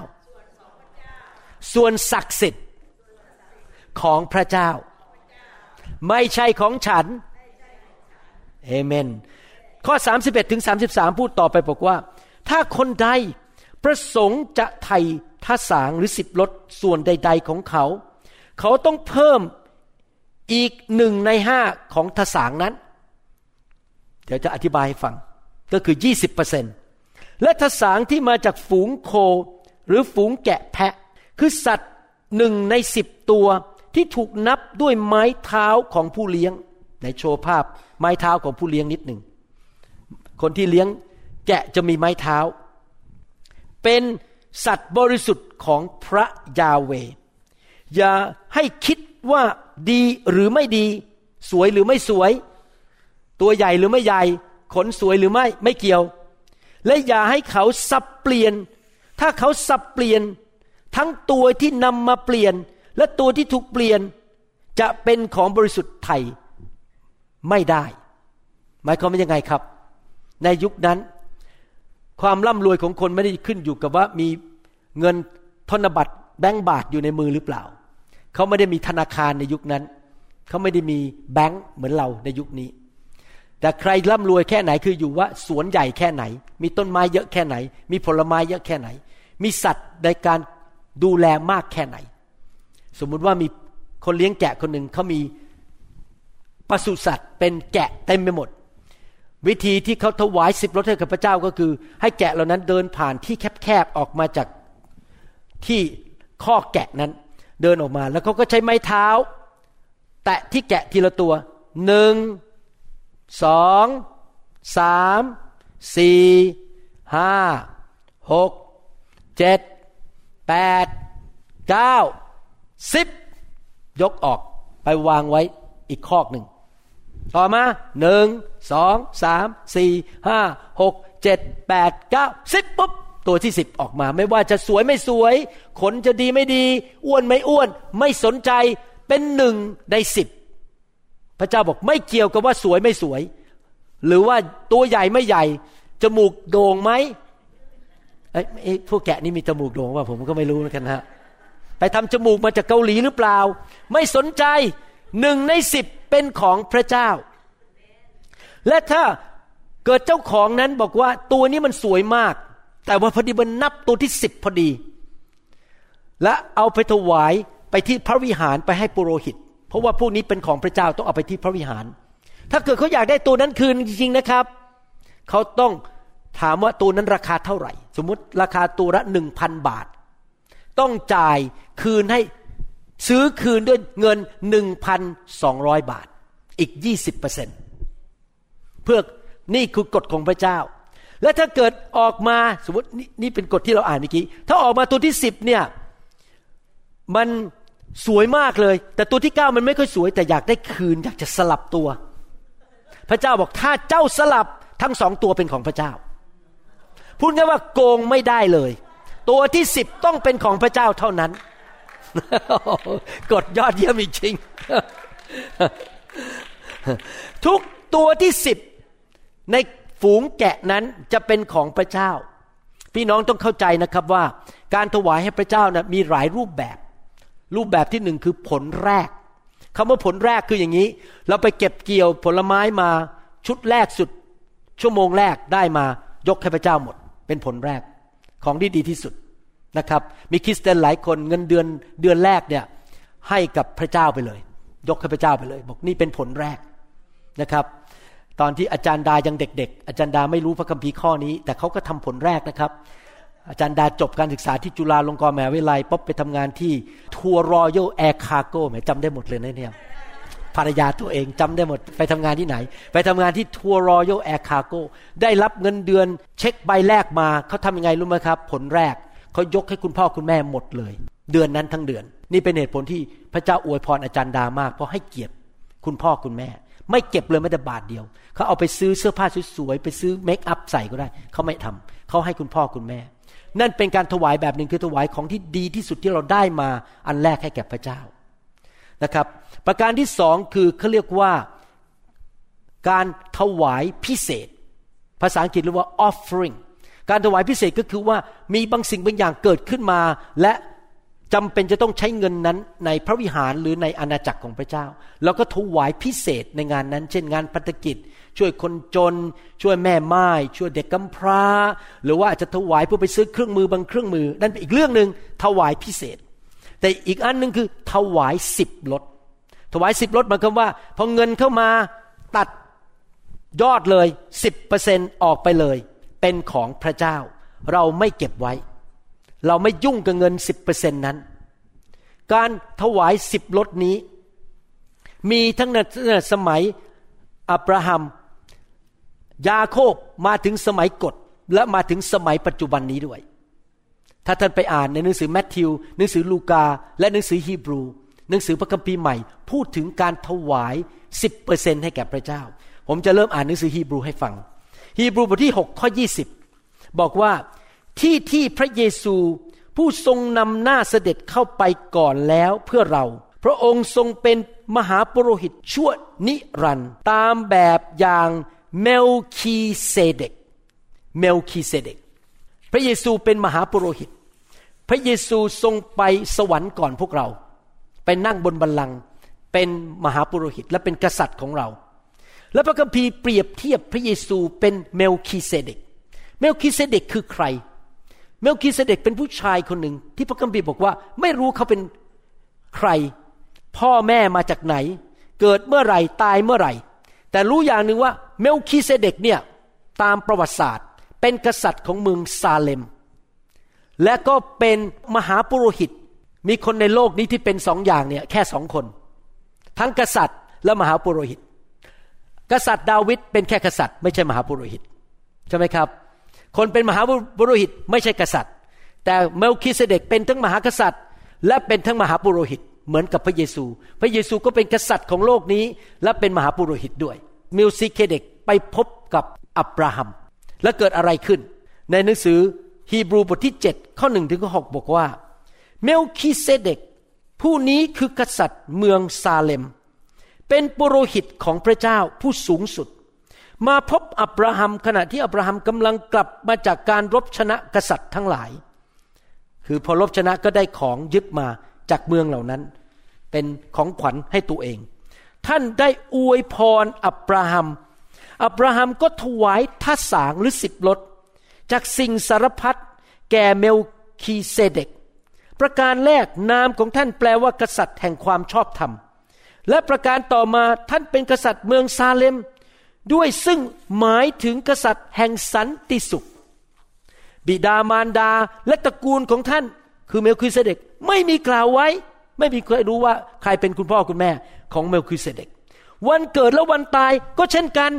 ส่วนศักดิ์สิทธิ์ ของพระเจ้า ไม่ใช่ของฉันเอเมน ข้อ 31ถึง33 พูดต่อไปบอกว่า ถ้าคนใดประสงค์จะไถ่ท่าสางหรือสิบลดส่วนใด ๆของเขา เขาต้องเพิ่มอีกหนึ่งในห้าของท่าสางนั้น เดี๋ยวจะอธิบายให้ฟัง ก็คือ 20%และท่าสางที่มาจากฝูงโค หรือฝูงแกะแพะ คือสัตว์หนึ่งในสิบตัว ที่ถูกนับด้วยไม้เท้าของผู้เลี้ยงในโชว์ภาพไม้เท้าของผู้เลี้ยงนิดหนึ่งคนที่เลี้ยงแกะจะมีไม้เท้า เป็นสัตว์บริสุทธิ์ของพระยาเว อย่าให้คิดว่าดีหรือไม่ดี สวยหรือไม่สวย ตัวใหญ่หรือไม่ใหญ่ ขนสวยหรือไม่ไม่เกี่ยว และอย่าให้เขาสับเปลี่ยน ถ้าเขาสับเปลี่ยน ทั้งตัวที่นำมาเปลี่ยน และตัวที่ถูกเปลี่ยนจะเป็นของบริสุทธิ์ไทยไม่ได้ หมายความว่ายังไงครับ ในยุคนั้น ความร่ำรวยของคนไม่ได้ขึ้นอยู่กับว่ามีเงินธนบัตรแบงก์บาทอยู่ในมือหรือเปล่า เขาไม่ได้มีธนาคารในยุคนั้น เขาไม่ได้มีแบงก์เหมือนเราในยุคนี้ แต่ใครร่ำรวยแค่ไหนคืออยู่ว่าสวนใหญ่แค่ไหน มีต้นไม้เยอะแค่ไหน มีผลไม้เยอะแค่ไหน มีสัตว์ในการดูแลมากแค่ไหน สมมุติว่ามีคนเลี้ยงแกะคนหนึ่งเขามีปศุสัตว์เป็นแกะเต็มไปหมด วิธีที่เขาถวายสิบรถให้กับพระเจ้าก็คือ ให้แกะเหล่านั้นเดินผ่านที่แคบๆออกมาจากที่ข้อแกะนั้น เดินออกมาแล้วเขาก็ใช้ไม้เท้า แตะที่แกะทีละตัวหนึ่งสองสามสี่ห้าหกเจ็ดแปดเก้า สิบยกออกไปวางไว้อีกคอกหนึ่ง ต่อมาหนึ่งสองสามสี่ห้าหกเจ็ดแปดเก้าสิบปุ๊บตัวที่สิบออกมา ไม่ว่าจะสวยไม่สวย ขนจะดีไม่ดี อ้วนไม่อ้วน ไม่สนใจเป็นหนึ่งในสิบพระเจ้าบอกไม่เกี่ยวกับว่าสวยไม่สวย หรือว่าตัวใหญ่ไม่ใหญ่ จมูกโด่งไหมไอ้พวกแกะนี่มีจมูกโด่งว่าผมก็ไม่รู้นะกันฮะ ไปทำจมูกมาจากเกาหลีหรือเปล่า ไม่สนใจหนึ่งในสิบเป็นของพระเจ้า และถ้าเกิดเจ้าของนั้นบอกว่าตัวนี้มันสวยมาก แต่ว่าพอดีมันนับตัวที่สิบพอดี และเอาไปถวายไปที่พระวิหารไปให้ปุโรหิต เพราะว่าพวกนี้เป็นของพระเจ้าต้องเอาไปที่พระวิหาร ถ้าเกิดเขาอยากได้ตัวนั้นคืนจริงๆนะครับ เขาต้องถามว่าตัวนั้นราคาเท่าไหร่ สมมติราคาตัวละหนึ่งพันบาท ต้องจ่ายคืนให้ซื้อคืนด้วยเงินหนึ่งพันสองร้อยบาท อีกยี่สิบเปอร์เซ็นเพื่อนี่คือกฎของพระเจ้า และถ้าเกิดออกมาสมมตินนี่เป็นกฎที่เราอ่านเมื่อกี้ ถ้าออกมาตัวที่สิบเนี่ยมันสวยมากเลย แต่ตัวที่เก้ามันไม่ค่อยสวย แต่อยากได้คืน อยากจะสลับตัว พระเจ้าบอกถ้าเจ้าสลับทั้งสองตัวเป็นของพระเจ้าพูดง่ายว่าโกงไม่ได้เลย ตัวที่สิบต้องเป็นของพระเจ้าเท่านั้น กดยอดเยี่ยมจริง ทุกตัวที่สิบในฝูงแกะนั้นจะเป็นของพระเจ้า พี่น้องต้องเข้าใจนะครับว่า การถวายให้พระเจ้านะมีหลายรูปแบบ รูปแบบที่หนึ่งคือผลแรกคำว่าผลแรกคืออย่างนี้ เราไปเก็บเกี่ยวผลไม้มาชุดแรกสุด ชั่วโมงแรกได้มายกให้พระเจ้าหมด เป็นผลแรก ของที่ดีที่สุดนะครับ มีคริสเตียนหลายคนเงินเดือนเดือนแรกเนี่ยให้กับพระเจ้าไปเลย ยกให้พระเจ้าไปเลย บอกนี่เป็นผลแรกนะครับ ตอนที่อาจารย์ดายังเด็ก ๆ อาจารย์ดาไม่รู้พระคัมภีร์ข้อนี้ แต่เขาก็ทำผลแรกนะครับ อาจารย์ดาจบการศึกษาที่จุฬาลงกรณ์มหาวิทยาลัยปุ๊บไปทำงานที่ Tour Royal Air Cargo แหมจำได้หมดเลยนะเนี่ย ภรรยาตัวเองจำได้หมด ไปทำงานที่ไหน ไปทำงานที่ Tour Royal Air Cargo ได้รับเงินเดือนเช็คใบแรกมาเขาทำยังไงรู้ไหมครับ ผลแรกเขายกให้คุณพ่อคุณแม่หมดเลย เดือนนั้นทั้งเดือน นี่เป็นเหตุผลที่พระเจ้าอวยพรอาจารย์ดามาก เพราะให้เกียรติคุณพ่อคุณแม่ ไม่เก็บเลยแม้แต่บาทเดียวเขาเอาไปซื้อเสื้อผ้าสวยๆไปซื้อเมคอัพใส่ก็ได้เขาไม่ทำเขาให้คุณพ่อคุณแม่ นั่นเป็นการถวายแบบหนึ่งคือถวายของที่ดีที่สุดที่เราได้มาอันแรกให้แก่พระเจ้า นะครับ ประการที่สองคือเขาเรียกว่าการถวายพิเศษ ภาษาอังกฤษเรียกว่า offering การถวายพิเศษก็คือว่ามีบางสิ่งบางอย่างเกิดขึ้นมา และจำเป็นจะต้องใช้เงินนั้นในพระวิหารหรือในอาณาจักรของพระเจ้า แล้วก็ถวายพิเศษในงานนั้น เช่นงานพัฒกิจ ช่วยคนจน ช่วยแม่ไม้ช่วยเด็กกำพร้า หรือว่าอาจจะถวายเพื่อไปซื้อเครื่องมือบางเครื่องมือ นั่นเป็นอีกเรื่องหนึ่งถวายพิเศษ แต่อีกอันหนึ่งคือถวายสิบลด ถวายสิบลดหมายความว่าพอเงินเข้ามาตัดยอดเลยสิบเปอร์เซนออกไปเลย เป็นของพระเจ้า เราไม่เก็บไว้ เราไม่ยุ่งกับเงินสิบเปอร์เซ็นนั้น การถวายสิบลดนี้ มีทั้งในสมัยอับราฮัม ยาโคบมาถึงสมัยกฎและมาถึงสมัยปัจจุบันนี้ด้วย ถ้าท่านไปอ่านในหนังสือแมทธิว หนังสือลูกา และหนังสือฮีบรู หนังสือพระคัมภีร์ใหม่ พูดถึงการถวายสิบเปอร์เซ็นให้แก่พระเจ้า ผมจะเริ่มอ่านหนังสือฮีบรูให้ฟัง ฮีบรูบทที่ 6 ข้อ 20 บอกว่าที่ที่พระเยซูผู้ทรงนำหน้าเสด็จเข้าไปก่อนแล้วเพื่อเรา พระองค์ทรงเป็นมหาปุโรหิตชั่วนิรันดร์ตามแบบอย่างเมลคีเซเดก เมลคีเซเดก พระเยซูเป็นมหาปุโรหิต พระเยซูทรงไปสวรรค์ก่อนพวกเรา ไปนั่งบนบัลลังก์เป็นมหาปุโรหิตและเป็นกษัตริย์ของเรา และพระคัมภีร์เปรียบเทียบพระเยซูเป็นเมลคีเซเดก เมลคีเซเดกคือใคร เมลคีเซเดกเป็นผู้ชายคนหนึ่งที่พระคัมภีร์บอกว่าไม่รู้เขาเป็นใคร พ่อแม่มาจากไหน เกิดเมื่อไหร่ตายเมื่อไหร่ แต่รู้อย่างหนึ่งว่าเมลคีเซเดกเนี่ยตามประวัติศาสตร์ เป็นกษัตริย์ของเมืองซาเลม และก็เป็นมหาปุโรหิต มีคนในโลกนี้ที่เป็นสองอย่างเนี่ยแค่สองคน ทั้งกษัตริย์และมหาปุโรหิต กษัตริย์ดาวิดเป็นแค่กษัตริย์ไม่ใช่มหาปุโรหิตใช่ไหมครับ คนเป็นมหาปุโรหิตไม่ใช่กษัตริย์ แต่เมลคิเสเดกเป็นทั้งมหากษัตริย์ และเป็นทั้งมหาปุโรหิต เหมือนกับพระเยซู พระเยซูก็เป็นกษัตริย์ของโลกนี้ และเป็นมหาปุโรหิตด้วยมิลซิเคเดกไปพบกับอับราฮัม และเกิดอะไรขึ้น ในหนังสือ ฮีบรูบทที่ 7 ข้อหนึ่งถึงข้อหบอกว่า เมลคิเซเดก ผู้นี้คือกษัตริย์เมืองซาเลม เป็นปุโรหิตของพระเจ้าผู้สูงสุด มาพบอับราฮัมขณะที่อับราฮัมกำลังกลับมาจากการรบชนะกษัตริย์ทั้งหลาย คือพอรบชนะก็ได้ของยึดมาจากเมืองเหล่านั้น เป็นของขวัญให้ตัวเอง ท่านได้อวยพรอับราฮัมอับราฮัมก็ถวายท่าสางหรือสิบรถ จากสิ่งสารพัดแก่เมลคีเซเดก ประการแรกนามของท่านแปลว่ากษัตริย์แห่งความชอบธรรม และประการต่อมาท่านเป็นกษัตริย์เมืองซาเลม ด้วยซึ่งหมายถึงกษัตริย์แห่งสันติสุข บิดามารดาและตระกูลของท่าน คือเมลคิเสเดกไม่มีกล่าวไว้ ไม่มีใครรู้ว่าใครเป็นคุณพ่อคุณแม่ของเมลคิเสเดกวันเกิดและวันตายก็เช่นกัน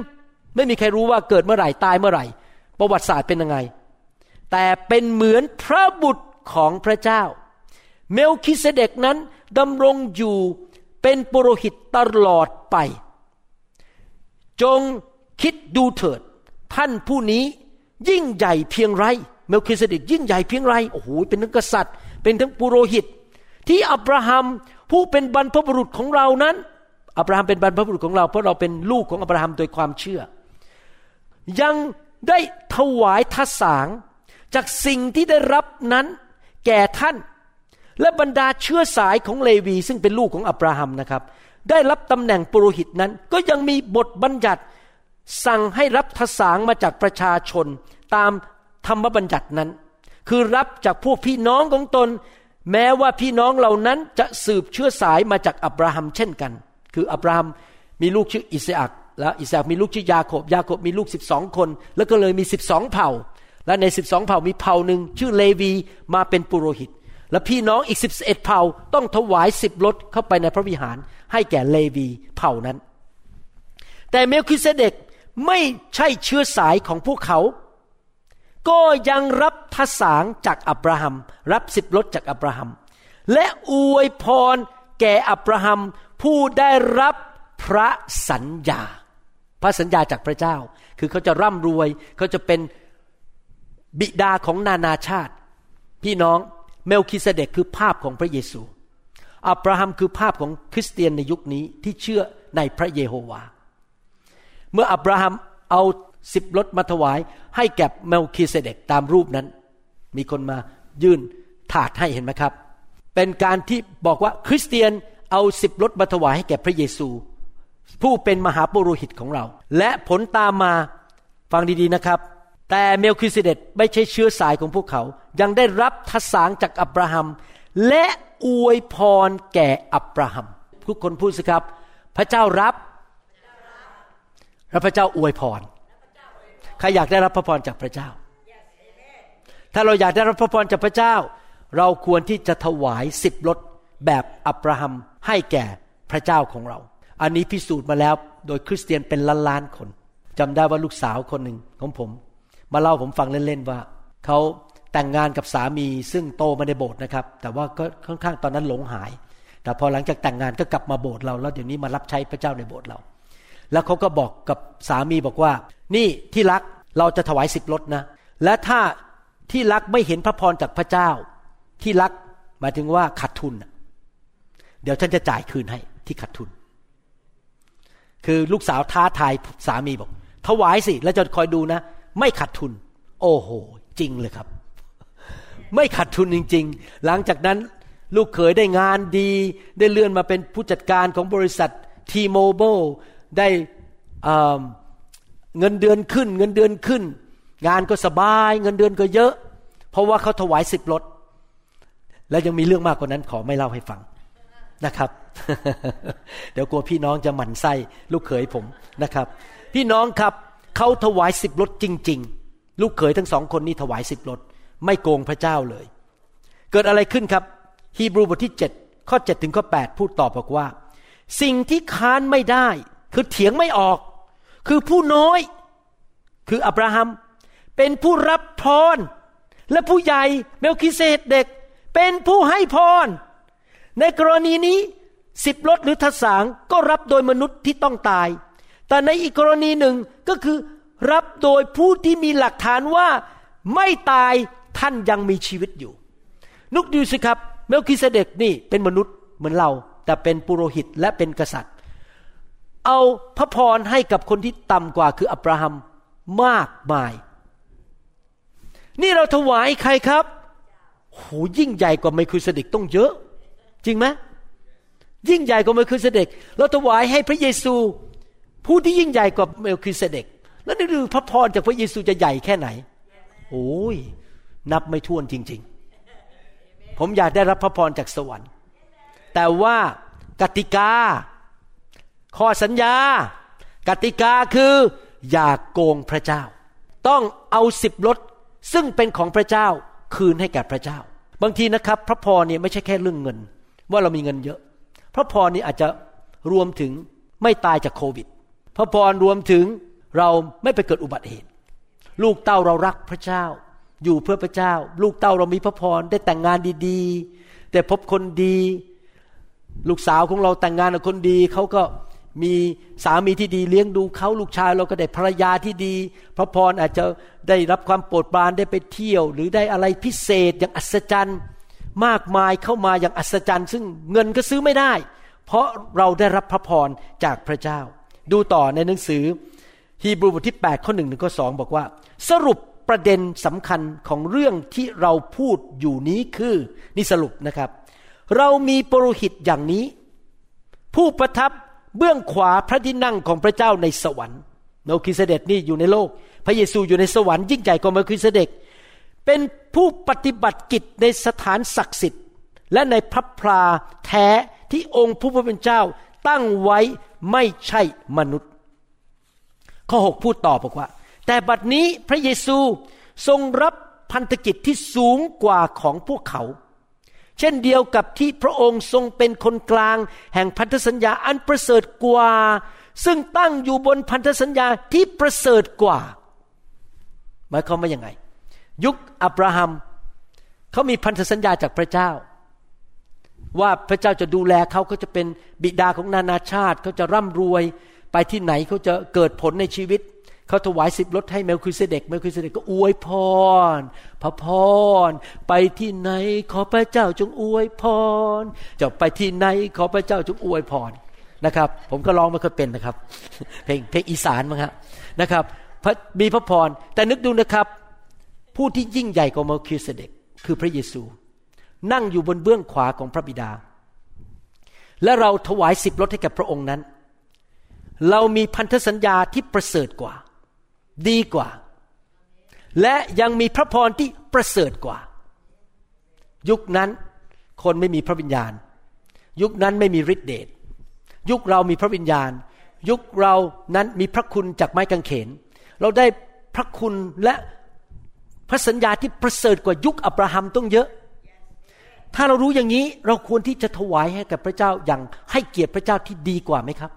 ไม่มีใครรู้ว่าเกิดเมื่อไหร่ตายเมื่อไหร่ ประวัติศาสตร์เป็นยังไง แต่เป็นเหมือนพระบุตรของพระเจ้า เมลคิเสเดกนั้นดำรงอยู่เป็นปุโรหิตตลอดไป จงคิดดูเถิด ท่านผู้นี้ยิ่งใหญ่เพียงไร เมลคิเสเดกยิ่งใหญ่เพียงไร โอ้โห เป็นทั้งกษัตริย์ เป็นทั้งปุโรหิต ที่อับราฮัมผู้เป็นบรรพบุรุษของเรานั้น อับราฮัมเป็นบรรพบุรุษของเรา เพราะเราเป็นลูกของอับราฮัมโดยความเชื่อ ยัง ได้ถวายทศางจากสิ่งที่ได้รับนั้นแก่ท่าน และบรรดาเชื้อสายของเลวี ซึ่งเป็นลูกของอับราฮัมนะครับ ได้รับตำแหน่งปุโรหิตนั้น ก็ยังมีบทบัญญัติสั่งให้รับทสางมาจากประชาชนตามธรรมบัญญัตินั้น คือรับจากพวกพี่น้องของตน แม้ว่าพี่น้องเหล่านั้นจะสืบเชื้อสายมาจากอับราฮัมเช่นกัน คืออับราฮัมมีลูกชื่ออิสอัก แล้วอิสามีลูกชื่อยาโคบยาโคบมีลูกสิบสองคน แล้วก็เลยมีสิบสองเผ่า และในสิบสองเผ่ามีเผ่าหนึ่งชื่อเลวีมาเป็นปุโรหิต และพี่น้องอีกสิบเอ็ดเผ่าต้องถวายสิบรถเข้าไปในพระวิหาร ให้แก่เลวีเผ่านั้น แต่เมลคิเสเดกไม่ใช่เชื้อสายของพวกเขา ก็ยังรับทสางจากอับราฮัม รับสิบรถจากอับราฮัม และอวยพรแก่อับราฮัมผู้ได้รับพระสัญญา พระสัญญาจากพระเจ้า คือเขาจะร่ำรวยเขาจะเป็นบิดาของนานาชาติ พี่น้องเมลคิเสเดกคือภาพของพระเยซูอับราฮัมคือภาพของคริสเตียนในยุคนี้ที่เชื่อในพระเยโฮวา เมื่ออับราฮัมเอาสิบรถมาถวาย ให้แก่เมลคิเสเดกตามรูปนั้น มีคนมายื่นถาดให้เห็นไหมครับ เป็นการที่บอกว่าคริสเตียนเอาสิบรถมาถวายให้แก่พระเยซู ผู้เป็นมหาปุโรหิตของเรา และผลตามมาฟังดีๆนะครับ แต่เมลคิสเดตไม่ใช่เชื้อสายของพวกเขา ยังได้รับทศางจากอับราฮัม และอวยพรแก่อับราฮัมทุกคนพูดสิครับ พระเจ้ารับและพระเจ้าอวยพรใครอยากได้รับพระพรจากพระเจ้า ถ้าเราอยากได้รับพระพรจากพระเจ้า เราควรที่จะถวายสิบรถแบบอับราฮัมให้แก่พระเจ้าของเรา อันนี้พิสูจน์มาแล้วโดยคริสเตียนเป็นล้านล้านคนจำได้ว่าลูกสาวคนหนึ่งของผม มาเล่าผมฟังเล่นๆว่าเขาแต่งงานกับสามีซึ่งโตมาในโบสถ์นะครับ แต่ว่าก็ค่อนข้างตอนนั้นหลงหาย แต่พอหลังจากแต่งงานก็กลับมาโบสถ์เราแล้วเดี๋ยวนี้มารับใช้พระเจ้าในโบสถ์เรา แล้วเขาก็บอกกับสามีบอกว่า นี่ที่รักเราจะถวายสิบรถนะ และถ้าที่รักไม่เห็นพระพรจากพระเจ้า ที่รักหมายถึงว่าขาดทุน เดี๋ยวฉันจะจ่ายคืนให้ที่ขาดทุน คือลูกสาวท้าทายสามีบอก ถวายสิ แล้วจะคอยดูนะ ไม่ขาดทุน โอ้โห จริงเลยครับ ไม่ขาดทุนจริง ๆ หลังจากนั้นลูกเขยได้งานดี ได้เลื่อนมาเป็นผู้จัดการของบริษัททีโมบิลได้เงินเดือนขึ้น เงินเดือนขึ้น งานก็สบาย เงินเดือนก็เยอะ เพราะว่าเขาถวายสิบรถ แล้วยังมีเรื่องมากกว่านั้นขอไม่เล่าให้ฟัง นะครับ เดี๋ยวกลัวพี่น้องจะหมั่นไส้ลูกเขยผมนะครับ พี่น้องครับเขาถวายสิบรถจริง ๆ ลูกเขยทั้งสองคนนี้ถวายสิบรถไม่โกงพระเจ้าเลย เกิดอะไรขึ้นครับฮีบรูบทที่ 7 ข้อ 7 ถึงข้อ 8 พูดตอบบอกว่า สิ่งที่ค้านไม่ได้ คือเถียงไม่ออก คือผู้น้อย คืออับราฮัม เป็นผู้รับพร และผู้ใหญ่เมลคิเซเด็ก เป็นผู้ให้พร ในกรณีนี้สิบรถหรือทสางก็รับโดยมนุษย์ที่ต้องตาย แต่ในอีกกรณีหนึ่งก็คือรับโดยผู้ที่มีหลักฐานว่าไม่ตายท่านยังมีชีวิตอยู่ นุกดูสิครับ เมลคิเสเดกนี่เป็นมนุษย์เหมือนเรา แต่เป็นปุโรหิตและเป็นกษัตริย์ เอาพระพรให้กับคนที่ต่ำกว่าคืออับราฮัมมากมาย นี่เราถวายใครครับโหยิ่งใหญ่กว่าเมลคิเสเดกตั้งเยอะ จริงไหมยิ่งใหญ่กว่าเมลคิเสเดกเราถวายให้พระเยซู ผู้ที่ยิ่งใหญ่กว่าเมลคิเสเดกแล้วนี่ดูพระพรจากพระเยซูจะใหญ่แค่ไหนโอ้ยนับไม่ถ้วนจริง ๆ ผมอยากได้รับพระพรจากสวรรค์ แต่ว่ากติกา ข้อสัญญา กติกาคืออย่าโกงพระเจ้า ต้องเอาสิบรถซึ่งเป็นของพระเจ้าคืนให้แก่พระเจ้า บางทีนะครับ พระพรเนี่ยไม่ใช่แค่เรื่องเงิน ว่าเรามีเงินเยอะ พระพรนี้อาจจะรวมถึงไม่ตายจากโควิด พระพรรวมถึงเราไม่ไปเกิดอุบัติเหตุ ลูกเต้าเรารักพระเจ้า อยู่เพื่อพระเจ้า ลูกเต้าเรามีพระพรได้แต่งงานดีๆ แต่พบคนดี ลูกสาวของเราแต่งงานกับคนดีเขาก็มีสามีที่ดีเลี้ยงดูเขาลูกชายเราก็ได้ภรรยาที่ดี พระพรอาจจะได้รับความโปรดปรานได้ไปเที่ยว หรือได้อะไรพิเศษอย่างอัศจรรย์ มากมายเข้ามาอย่างอัศจรรย์ ซึ่งเงินก็ซื้อไม่ได้ เพราะเราได้รับพระพรจากพระเจ้า ดูต่อในหนังสือฮีบรูบทที่ 8 ข้อหนึ่งถึงข้อสองบอกว่า สรุปประเด็นสำคัญของเรื่องที่เราพูดอยู่นี้คือนี่สรุปนะครับ เรามีปรหิตอย่างนี้ ผู้ประทับเบื้องขวาพระที่นั่งของพระเจ้าในสวรรค์เมลคิเสเดตนี่อยู่ในโลก พระเยซูอยู่ในสวรรค์ยิ่งใหญ่กว่าเมคิเสเดต เป็นผู้ปฏิบัติกิจในสถานศักดิ์สิทธิ์ และในพระพราแท้ที่องค์ผู้เป็นเจ้าตั้งไว้ไม่ใช่มนุษย์ ข้อ 6 พูดต่อบอกว่า แต่บัดนี้พระเยซูทรงรับพันธกิจที่สูงกว่าของพวกเขา เช่นเดียวกับที่พระองค์ทรงเป็นคนกลาง แห่งพันธสัญญาอันประเสริฐกว่า ซึ่งตั้งอยู่บนพันธสัญญาที่ประเสริฐกว่าหมายความว่ายังไง ยุคอับราฮัมเขามีพันธสัญญาจากพระเจ้า ว่าพระเจ้าจะดูแลเขาเขาจะเป็นบิดาของนานาชาติเขาจะร่ำรวยไปที่ไหนเขาจะเกิดผลในชีวิตเขาถวายสิบรถให้เมลคิเสเดกเมลคิเสเดกก็อวยพร พระพร ไปที่ไหนขอพระเจ้าจงอวยพร จะไปที่ไหนขอพระเจ้าจงอวยพรนะครับ ผมก็ร้องไม่เคยเป็นนะครับ เพลงเพลงอีสานมั้งครับนะครับมีพระพรแต่นึกดูนะครับ ผู้ที่ยิ่งใหญ่กว่าเมลคิเสเดกคือพระเยซู นั่งอยู่บนเบื้องขวาของพระบิดา และเราถวายสิบรถให้กับพระองค์นั้น เรามีพันธสัญญาที่ประเสริฐกว่า ดีกว่า และยังมีพระพรที่ประเสริฐกว่า ยุคนั้นคนไม่มีพระวิญญาณ ยุคนั้นไม่มีฤทธิเดชยุคเรามีพระวิญญาณ ยุคเรานั้นมีพระคุณจากไม้กางเขน เราได้พระคุณและ พระสัญญาที่ประเสริฐกว่ายุคอับราฮัมต้องเยอะ ถ้าเรารู้อย่างนี้เราควรที่จะถวายให้กับพระเจ้าอย่างให้เกียรติพระเจ้าที่ดีกว่าไหมครับ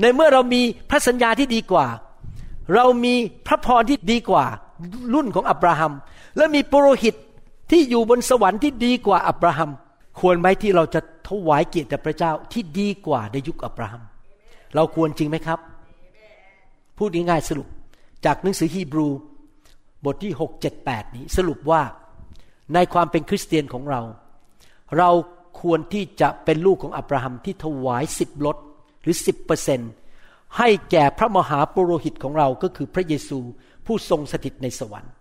ในเมื่อเรามีพระสัญญาที่ดีกว่า เรามีพระพรที่ดีกว่ารุ่นของอับราฮัม และมีปุโรหิตที่อยู่บนสวรรค์ที่ดีกว่าอับราฮัม ควรไหมที่เราจะถวายเกียรติแด่พระเจ้าที่ดีกว่าในยุคอับราฮัม เราควรจริงไหมครับ พูดง่ายๆสรุป จากหนังสือฮีบรู บทที่ 6 7 8 นี้ สรุปว่าในความเป็นคริสเตียนของเรา เราควรที่จะเป็นลูกของอับราฮัมที่ถวายสิบลดหรือสิบเปอร์เซนให้แก่พระมหาปุโรหิตของเราก็คือพระเยซูผู้ทรงสถิตในสวรรค์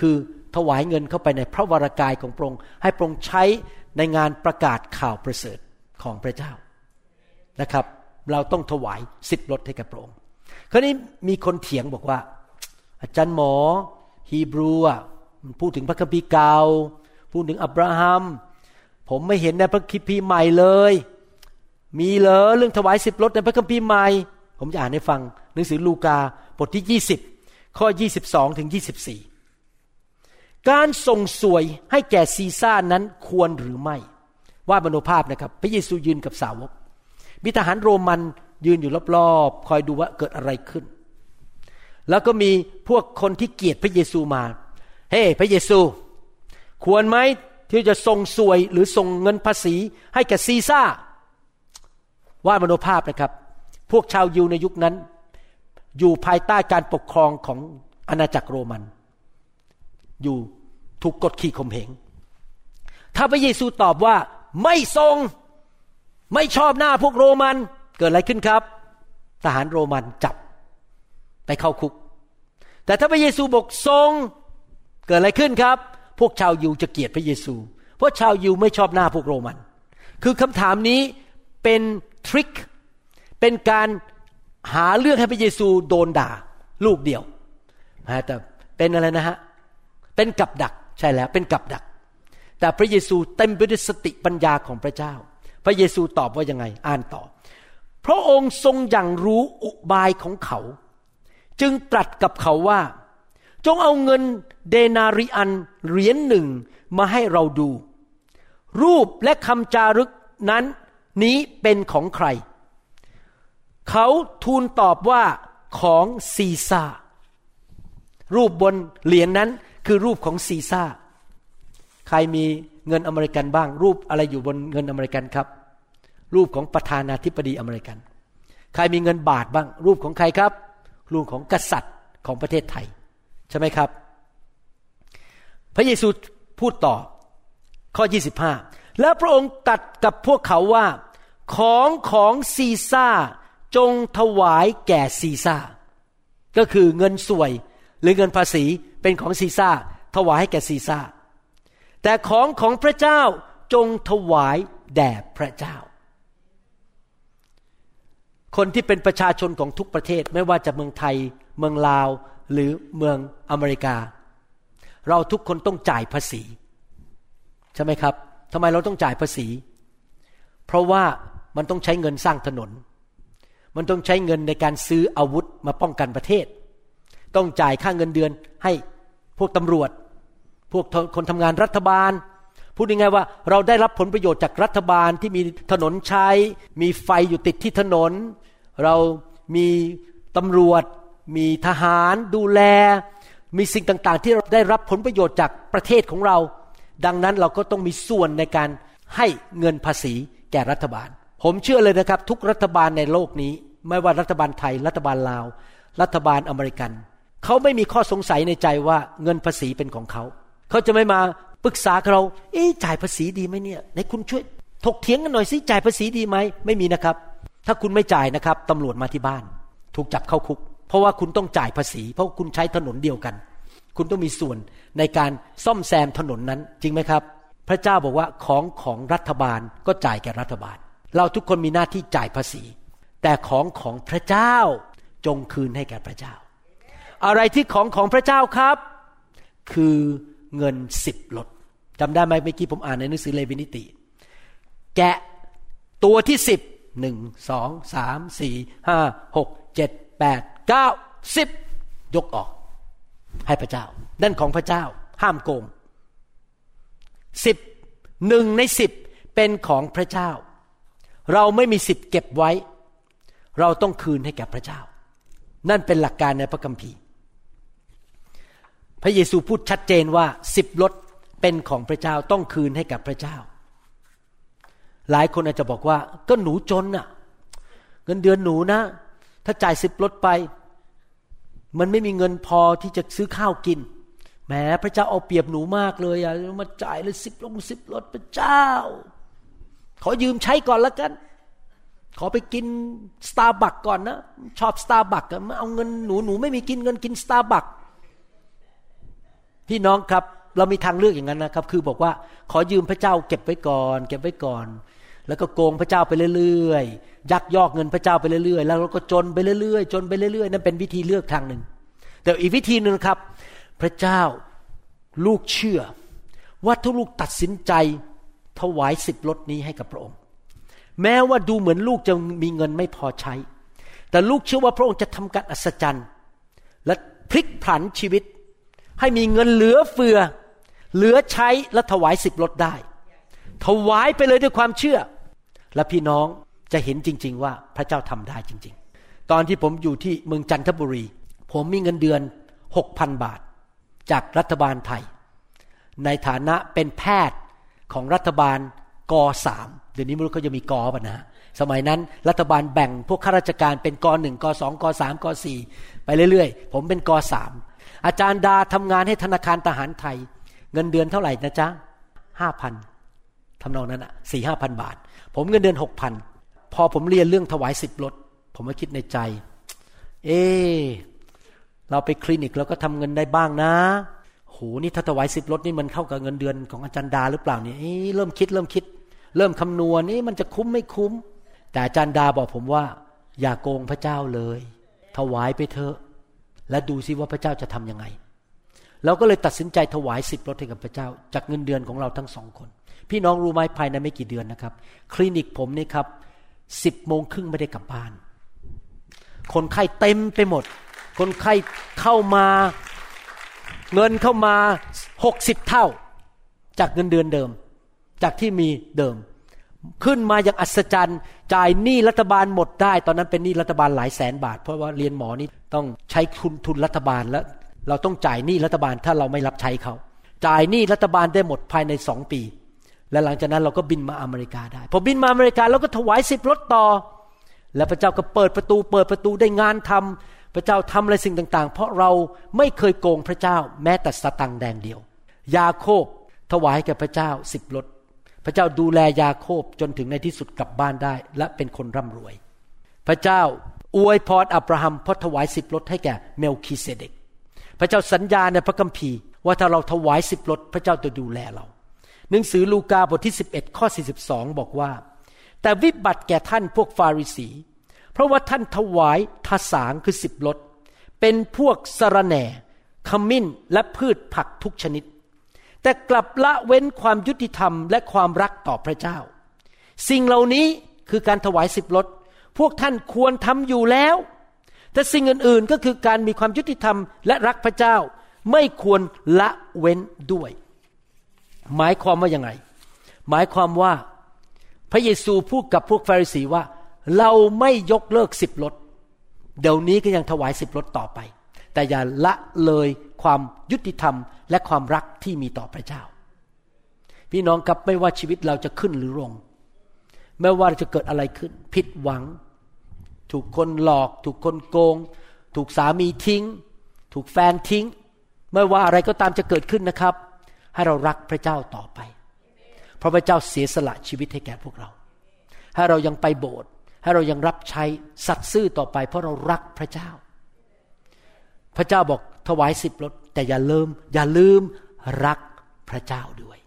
คือถวายเงินเข้าไปในพระวรากายของพระองค์ให้พระองค์ใช้ในงานประกาศข่าวประเสริฐของพระเจ้านะครับ เราต้องถวายสิบรถให้กับพระองค์คราวนี้มีคนเถียงบอกว่า อาจารย์หมอฮีบรูอะพูดถึงพระคัมภีร์เก่าพูดถึงอับราฮัม ผมไม่เห็นในพระคัมภีร์ใหม่เลย มีเหรอเรื่องถวายสิบรถในพระคัมภีร์ใหม่ ผมจะอ่านให้ฟัง หนังสือลูกาบทที่20ข้อ22ถึง24การส่งสวยให้แก่ซีซ่านั้นควรหรือไม่ ว่าบรรภาพนะครับ พระเยซูยืนกับสาวกมีทหารโรมันยืนอยู่รอบๆ คอยดูว่าเกิดอะไรขึ้น แล้วก็มีพวกคนที่เกลียดพระเยซูมา เฮ้ hey, พระเยซู ควรไหมที่จะส่งสวยหรือส่งเงินภาษีให้แก่ซีซ่าว่ามโนภาพนะครับ พวกชาวยิวในยุคนั้น อยู่ภายใต้การปกครองของอาณาจักรโรมัน อยู่ถูกกดขี่ข่มเหง ถ้าพระเยซูตอบว่าไม่ทรงไม่ชอบหน้าพวกโรมัน เกิดอะไรขึ้นครับ ทหารโรมันจับ ไปเข้าคุก แต่ถ้าพระเยซูบอกทรงเกิดอะไรขึ้นครับ พวกชาวยิวจะเกลียดพระเยซู เพราะชาวยิวไม่ชอบหน้าพวกโรมัน คือคำถามนี้เป็นทริค เป็นการหาเรื่องให้พระเยซูโดนด่าลูกเดียวนะแต่เป็นอะไรนะฮะ เป็นกับดักใช่แล้วเป็นกับดัก แต่พระเยซูเต็มไปด้วยสติปัญญาของพระเจ้า พระเยซูตอบว่ายังไง อ่านต่อ พระองค์ทรงอย่างรู้อุบายของเขา จึงตรัสกับเขาว่า จงเอาเงินเดนาริอันเหรียญหนึ่งมาให้เราดู รูปและคำจารึกนั้นนี้เป็นของใคร เขาทูลตอบว่าของซีซาร์รูปบนเหรียญนั้นคือรูปของซีซาร์ใครมีเงินอเมริกันบ้าง รูปอะไรอยู่บนเงินอเมริกันครับ รูปของประธานาธิบดีอเมริกัน ใครมีเงินบาทบ้าง รูปของใครครับ รูปของกษัตริย์ของประเทศไทย ใช่ไหมครับ พระเยซูพูดต่อข้อ 25 แล้วพระองค์ตัดกับพวกเขาว่า ของของซีซ่าจงถวายแก่ซีซ่าก็คือเงินสวยหรือเงินภาษีเป็นของซีซ่าถวายให้แก่ซีซ่าแต่ของของพระเจ้าจงถวายแด่พระเจ้า คนที่เป็นประชาชนของทุกประเทศไม่ว่าจะเมืองไทย เมืองลาว หรือเมืองอเมริกา เราทุกคนต้องจ่ายภาษี ใช่ไหมครับทำไมเราต้องจ่ายภาษี เพราะว่ามันต้องใช้เงินสร้างถนน มันต้องใช้เงินในการซื้ออาวุธมาป้องกันประเทศ ต้องจ่ายค่าเงินเดือนให้พวกตำรวจ พวกคนทำงานรัฐบาล พูดยังไงว่าเราได้รับผลประโยชน์จากรัฐบาลที่มีถนนใช้ มีไฟอยู่ติดที่ถนน เรามีตำรวจ มีทหารดูแล มีสิ่งต่างๆ ที่เราได้รับผลประโยชน์จากประเทศของเรา ดังนั้นเราก็ต้องมีส่วนในการให้เงินภาษีแก่รัฐบาล ผมเชื่อเลยนะครับ ทุกรัฐบาลในโลกนี้ ไม่ว่ารัฐบาลไทย รัฐบาลลาว รัฐบาลอเมริกัน เขาไม่มีข้อสงสัยในใจว่าเงินภาษีเป็นของเขา เขาจะไม่มา ปรึกษาเรา เอ๊จ่ายภาษีดีไหมเนี่ยในคุณช่วยถกเถียงกันหน่อยสิจ่ายภาษีดีไหมไม่มีนะครับ ถ้าคุณไม่จ่ายนะครับตำรวจมาที่บ้าน ถูกจับเข้าคุก เพราะว่าคุณต้องจ่ายภาษี เพราะคุณใช้ถนนเดียวกัน คุณต้องมีส่วนในการซ่อมแซมถนนนั้นจริงไหมครับ พระเจ้าบอกว่าของของรัฐบาลก็จ่ายแก่รัฐบาล เราทุกคนมีหน้าที่จ่ายภาษี แต่ของของพระเจ้าจงคืนให้แก่พระเจ้า อะไรที่ของของพระเจ้าครับ คือ เงินสิบลดจำได้ไหมเมื่อกี้ผมอ่านในหนังสือเลวินิติ แกะตัวที่สิบหนึ่งสองสามสี่ห้าหกเจ็ดแปดเก้าสิบยกออก ให้พระเจ้า นั่นของพระเจ้า ห้ามโกงสิบหนึ่งในสิบเป็นของพระเจ้า เราไม่มีสิทธิ์เก็บไว้ เราต้องคืนให้แก่พระเจ้า นั่นเป็นหลักการในพระคัมภีร์ พระเยซูพูดชัดเจนว่าสิบรถเป็นของพระเจ้าต้องคืนให้กับพระเจ้า หลายคนอาจจะบอกว่า ก็หนูจนน่ะ เงินเดือนหนูนะ ถ้าจ่ายสิบรถไป มันไม่มีเงินพอที่จะซื้อข้าวกินแหมพระเจ้าเอาเปรียบหนูมากเลยอะมาจ่ายเลยสิบลงสิบลดพระเจ้า ขอยืมใช้ก่อนละกัน ขอไปกินสตาร์บัคก่อนนะชอบสตาร์บัคมาเอาเงินหนูหนูไม่มีกินเงินกินสตาร์บัค พี่น้องครับเรามีทางเลือกอย่างนั้นนะครับ คือบอกว่าขอยืมพระเจ้าเก็บไว้ก่อน เก็บไว้ก่อน แล้วก็โกงพระเจ้าไปเรื่อยๆยักยอกเงินพระเจ้าไปเรื่อยๆ แล้วเราก็จนไปเรื่อยๆ จนไปเรื่อยๆ นั่นเป็นวิธีเลือกทางหนึ่ง แต่อีกวิธีหนึ่งครับ พระเจ้าลูกเชื่อ ว่าถ้าลูกตัดสินใจถวายสิบรถนี้ให้กับพระองค์ แม้ว่าดูเหมือนลูกจะมีเงินไม่พอใช้ แต่ลูกเชื่อว่าพระองค์จะทำการอัศจรรย์ และพลิกผันชีวิต ให้มีเงินเหลือเฟือ เหลือใช้และถวายสิบรถได้ ถวายไปเลยด้วยความเชื่อ และพี่น้องจะเห็นจริง ๆ ว่าพระเจ้าทำได้จริง ๆ ตอนที่ผมอยู่ที่เมืองจันทบุรี ผมมีเงินเดือนหกพันบาท จากรัฐบาลไทย ในฐานะเป็นแพทย์ของรัฐบาลกสามเดี๋ยวนี้ไม่รู้เขาจะมีกอป่ะนะสมัยนั้นรัฐบาลแบ่งพวกข้าราชการเป็นกหนึ่งกสองกสามกสี่ไปเรื่อยๆ ผมเป็นกสาม อาจารย์ดาทำงานให้ธนาคารทหารไทย เงินเดือนเท่าไหร่นะจ๊ะห้าพันทำนองนั้นอะสี่ห้าพันบาท ผมเงินเดือนหกพันพอผมเรียนเรื่องถวายสิบรถ ผมก็คิดในใจ เอ เราไปคลินิกเราก็ทำเงินได้บ้างนะโหนี่ถ้าถวายสิบลดนี่มันเข้ากับเงินเดือนของอาจารย์ดาหรือเปล่าเนี่ยเริ่มคิดเริ่มคิด เริ่มคำนวณนี่มันจะคุ้มไม่คุ้ม แต่อาจารย์ดาบอกผมว่า อย่าโกงพระเจ้าเลย ถวายไปเถอะ และดูซิว่าพระเจ้าจะทํำยังไง เราก็เลยตัดสินใจถวายสิบลดให้กับพระเจ้า จากเงินเดือนของเราทั้งสองคน พี่น้องรู้ไหมภายในไม่กี่เดือนนะครับ คลินิกผมนี่ครับสิบโมงครึ่งไม่ได้กลับบ้าน คนไข้เต็มไปหมด คนไข้เข้ามาเงินเข้ามาหกสิบเท่า จากเงินเดือนเดิม จากที่มีเดิม ขึ้นมาอย่างอัศจรรย์ จ่ายหนี้รัฐบาลหมดได้ ตอนนั้นเป็นหนี้รัฐบาลหลายแสนบาท เพราะว่าเรียนหมอนี่ต้องใช้ทุนทุนรัฐบาลแล้ว เราต้องจ่ายหนี้รัฐบาลถ้าเราไม่รับใช้เขา จ่ายหนี้รัฐบาลได้หมดภายในสองปี และหลังจากนั้นเราก็บินมาอเมริกาได้พอบินมาอเมริกาเราก็ถวายสิบรถต่อ แล้วพระเจ้าก็เปิดประตู เปิดประตูได้งานทำพระเจ้าทำอะไรสิ่งต่าง ๆ เพราะเราไม่เคยโกงพระเจ้า แม้แต่สตังแดงเดียว ยาโคบถวายแก่พระเจ้าสิบรถ พระเจ้าดูแลยาโคบจนถึงในที่สุดกลับบ้านได้ และเป็นคนร่ำรวย พระเจ้าอวยพรอับราฮัมเพราะถวายสิบรถให้แก่เมลคีเซเดก พระเจ้าสัญญาในพระคัมภีร์ ว่าถ้าเราถวายสิบรถพระเจ้าจะดูแลเรา หนังสือลูกาบทที่ 11 ข้อ 42 บอกว่า แต่วิบัติแก่ท่านพวกฟาริสี เพราะว่าท่านถวายทาสางคือสิบรถเป็นพวกสรแหน่ขมิ้นและพืชผักทุกชนิด แต่กลับละเว้นความยุติธรรมและความรักต่อพระเจ้า สิ่งเหล่านี้คือการถวายสิบรถพวกท่านควรทำอยู่แล้ว แต่สิ่งอื่นๆก็คือการมีความยุติธรรมและรักพระเจ้า ไม่ควรละเว้นด้วย หมายความว่ายังไง หมายความว่าพระเยซูพูดกับพวกฟาริสีว่า เราไม่ยกเลิกสิบรถเดี๋ยวนี้ก็ยังถวายสิบรถต่อไป แต่อย่าละเลยความยุติธรรม และความรักที่มีต่อพระเจ้า พี่น้องครับไม่ว่าชีวิตเราจะขึ้นหรือลง ไม่ว่าจะเกิดอะไรขึ้น ผิดหวัง ถูกคนหลอก ถูกคนโกง ถูกสามีทิ้ง ถูกแฟนทิ้ง ไม่ว่าอะไรก็ตามจะเกิดขึ้นนะครับ ให้เรารักพระเจ้าต่อไป เพราะพระเจ้าเสียสละชีวิตให้แก่พวกเรา ให้เรายังไปโบสถ์ให้เรายังรับใช้สัตย์ซื่อต่อไป เพราะเรารักพระเจ้า พระเจ้าบอกถวายสิบรถ แต่อย่าลืม อย่าลืมรักพระเจ้าด้วย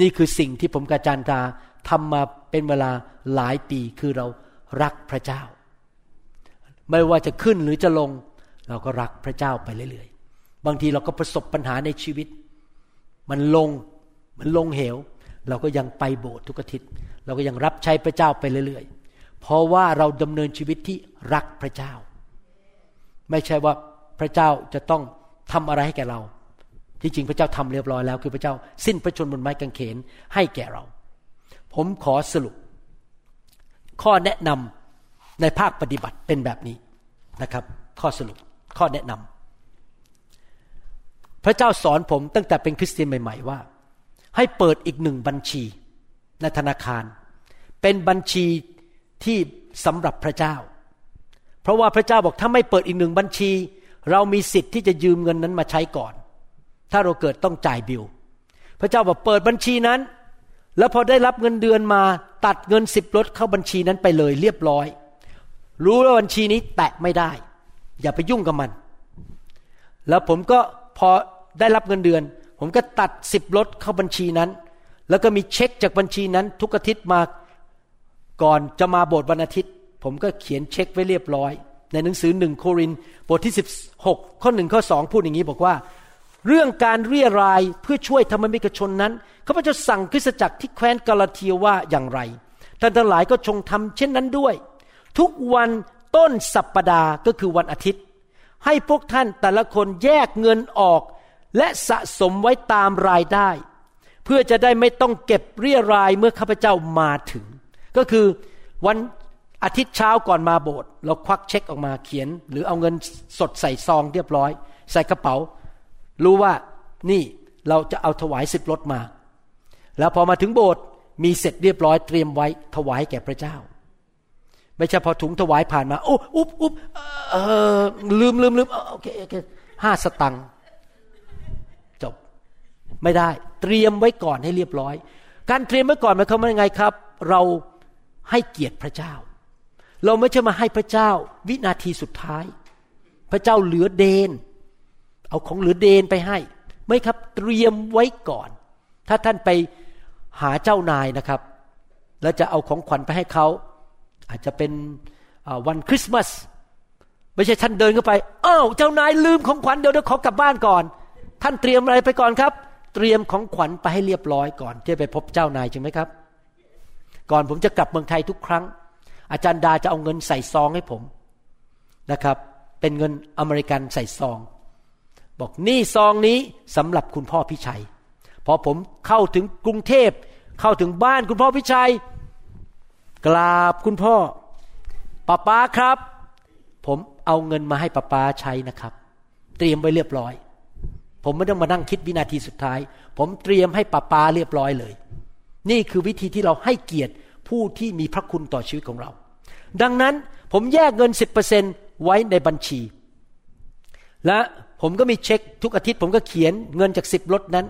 นี่คือสิ่งที่ผมกับอาจารตาทำมาเป็นเวลาหลายปีคือเรารักพระเจ้า ไม่ว่าจะขึ้นหรือจะลง เราก็รักพระเจ้าไปเรื่อยๆ บางทีเราก็ประสบปัญหาในชีวิต มันลงมันลงเหว เราก็ยังไปโบสถ์ทุกอาทิตย์ เราก็ยังรับใช้พระเจ้าไปเรื่อยๆ เพราะว่าเราดำเนินชีวิตที่รักพระเจ้า ไม่ใช่ว่า พระเจ้าจะต้องทำอะไรให้แก่เรา ที่จริงพระเจ้าทำเรียบร้อยแล้ว คือพระเจ้าสิ้นพระชนม์บนไม้กางเขนให้แก่เรา ผมขอสรุป ข้อแนะนำในภาคปฏิบัติเป็นแบบนี้นะครับ ข้อสรุปข้อแนะนำพระเจ้าสอนผมตั้งแต่เป็นคริสเตียนใหม่ ๆ ว่า ให้เปิดอีกหนึ่งบัญชีในธนาคาร เป็นบัญชีที่สำหรับพระเจ้า เพราะว่าพระเจ้าบอกถ้าไม่เปิดอีกหนึ่งบัญชี เรามีสิทธิ์ที่จะยืมเงินนั้นมาใช้ก่อน ถ้าเราเกิดต้องจ่ายบิล พระเจ้าบอกเปิดบัญชีนั้น แล้วพอได้รับเงินเดือนมาตัดเงินสิบลดเข้าบัญชีนั้นไปเลยเรียบร้อย รู้ว่าบัญชีนี้แตะไม่ได้ อย่าไปยุ่งกับมัน แล้วผมก็พอได้รับเงินเดือน ผมก็ตัดสิบลดเข้าบัญชีนั้น แล้วก็มีเช็คจากบัญชีนั้นทุกอาทิตย์มาก่อนจะมาโบสถ์วันอาทิตย์ ผมก็เขียนเช็คไว้เรียบร้อย ในหนังสือหนึ่งโครินบทที่ 16 ข้อหนึ่งข้อสองพูดอย่างนี้บอกว่า เรื่องการเรียรายเพื่อช่วยธรรมิกชนนั้นข้าพเจ้าสั่งคริสตจักรที่แคว้นกาลาเทียว่าอย่างไรท่านทั้งหลายก็ชงทำเช่นนั้นด้วย ทุกวันต้นสัปปดาห์ก็คือวันอาทิตย์ ให้พวกท่านแต่ละคนแยกเงินออก และสะสมไว้ตามรายได้ เพื่อจะได้ไม่ต้องเก็บเรียรายเมื่อข้าพเจ้ามาถึง ก็คือวัน อาทิตย์เช้าก่อนมาโบสถ์เราควักเช็คออกมาเขียน หรือเอาเงินสดใส่ซองเรียบร้อย ใส่กระเป๋า รู้ว่านี่เราจะเอาถวายสิบรถมา แล้วพอมาถึงโบสถ์มีเสร็จเรียบร้อยเตรียมไว้ถวายแก่พระเจ้า ไม่ใช่พอถุงถวายผ่านมาโอ้อุ๊บอุ๊บเออลืมลืมลืมโอเคโอเคห้าสตังค์จบไม่ได้ เตรียมไว้ก่อนให้เรียบร้อย การเตรียมไว้ก่อนหมายความว่ายังไงครับ เราให้เกียรติพระเจ้า เราไม่ใช่มาให้พระเจ้าวินาทีสุดท้าย พระเจ้าเหลือเดน เอาของเหลือเดนไปให้ ไม่ครับเตรียมไว้ก่อน ถ้าท่านไปหาเจ้านายนะครับ แล้วจะเอาของขวัญไปให้เขาอาจจะเป็นวันคริสต์มาสไม่ใช่ท่านเดินเข้าไปอ้าวเจ้านายลืมของขวัญเดี๋ยวเดี๋ยวขอกลับบ้านก่อน ท่านเตรียมอะไรไปก่อนครับ เตรียมของขวัญไปให้เรียบร้อยก่อนที่ไปพบเจ้านายใช่ไหมครับ ก่อนผมจะกลับเมืองไทยทุกครั้ง อาจารย์ดาจะเอาเงินใส่ซองให้ผมนะครับ เป็นเงินอเมริกันใส่ซอง บอกนี่ซองนี้สำหรับคุณพ่อพิชัย พอผมเข้าถึงกรุงเทพ เข้าถึงบ้านคุณพ่อพิชัย กราบคุณพ่อป้าป้าครับ ผมเอาเงินมาให้ป้าป้าใช้นะครับ เตรียมไว้เรียบร้อย ผมไม่ต้องมานั่งคิดวินาทีสุดท้าย ผมเตรียมให้ป้าป้าเรียบร้อยเลย นี่คือวิธีที่เราให้เกียรติ ผู้ที่มีพระคุณต่อชีวิตของเรา ดังนั้นผมแยกเงินสิบเปอร์เซนไว้ในบัญชี และผมก็มีเช็คทุกอาทิตย์ผมก็เขียนเงินจากสิบลดนั้น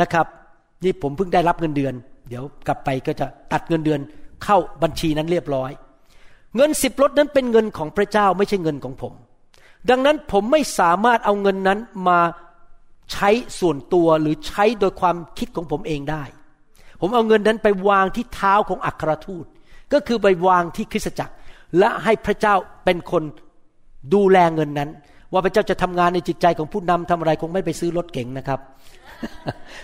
นะครับ นี่ผมเพิ่งได้รับเงินเดือน เดี๋ยวกลับไปก็จะตัดเงินเดือนเข้าบัญชีนั้นเรียบร้อย เงินสิบลดนั้นเป็นเงินของพระเจ้าไม่ใช่เงินของผม ดังนั้นผมไม่สามารถเอาเงินนั้นมาใช้ส่วนตัวหรือใช้โดยความคิดของผมเองได้ ผมเอาเงินนั้นไปวางที่เท้าของอัครทูต ก็คือไปวางที่คริสตจักร และให้พระเจ้าเป็นคนดูแลเงินนั้น ว่าพระเจ้าจะทำงานในจิตใจของผู้นำทำอะไรคงไม่ไปซื้อรถเก๋งนะครับ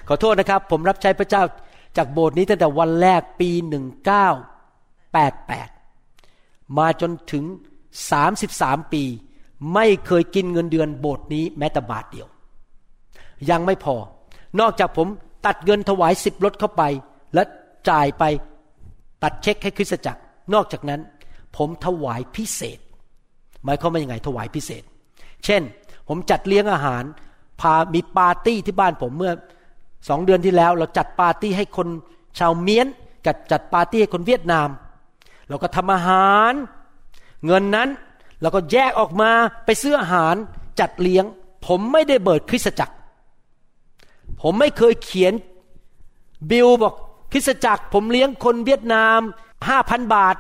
ขอโทษนะครับ ผมรับใช้พระเจ้าจากโบสถ์นี้ตั้งแต่วันแรกปีหนึ่งเก้า88 มาจนถึง 33 ปี ไม่เคยกินเงินเดือนโบสถ์นี้แม้แต่บาทเดียว ยังไม่พอ นอกจากผม ตัดเงินถวายสิบรถเข้าไป และจ่ายไปตัดเช็คให้คริสตจักร นอกจากนั้น ผมถวายพิเศษ หมายความว่ายังไงถวายพิเศษ เช่น ผมจัดเลี้ยงอาหาร พามีปาร์ตี้ที่บ้านผมเมื่อสองเดือนที่แล้ว เราจัดปาร์ตี้ให้คนชาวเมียนจัดจัดปาร์ตี้ให้คนเวียดนาม เราก็ทำอาหาร เงินนั้นเราก็แยกออกมาไปซื้ออาหารจัดเลี้ยง ผมไม่ได้เบิกคริสตจักร ผมไม่เคยเขียนบิลบอกคริสตจักรผมเลี้ยงคนเวียดนามห้าพันบาท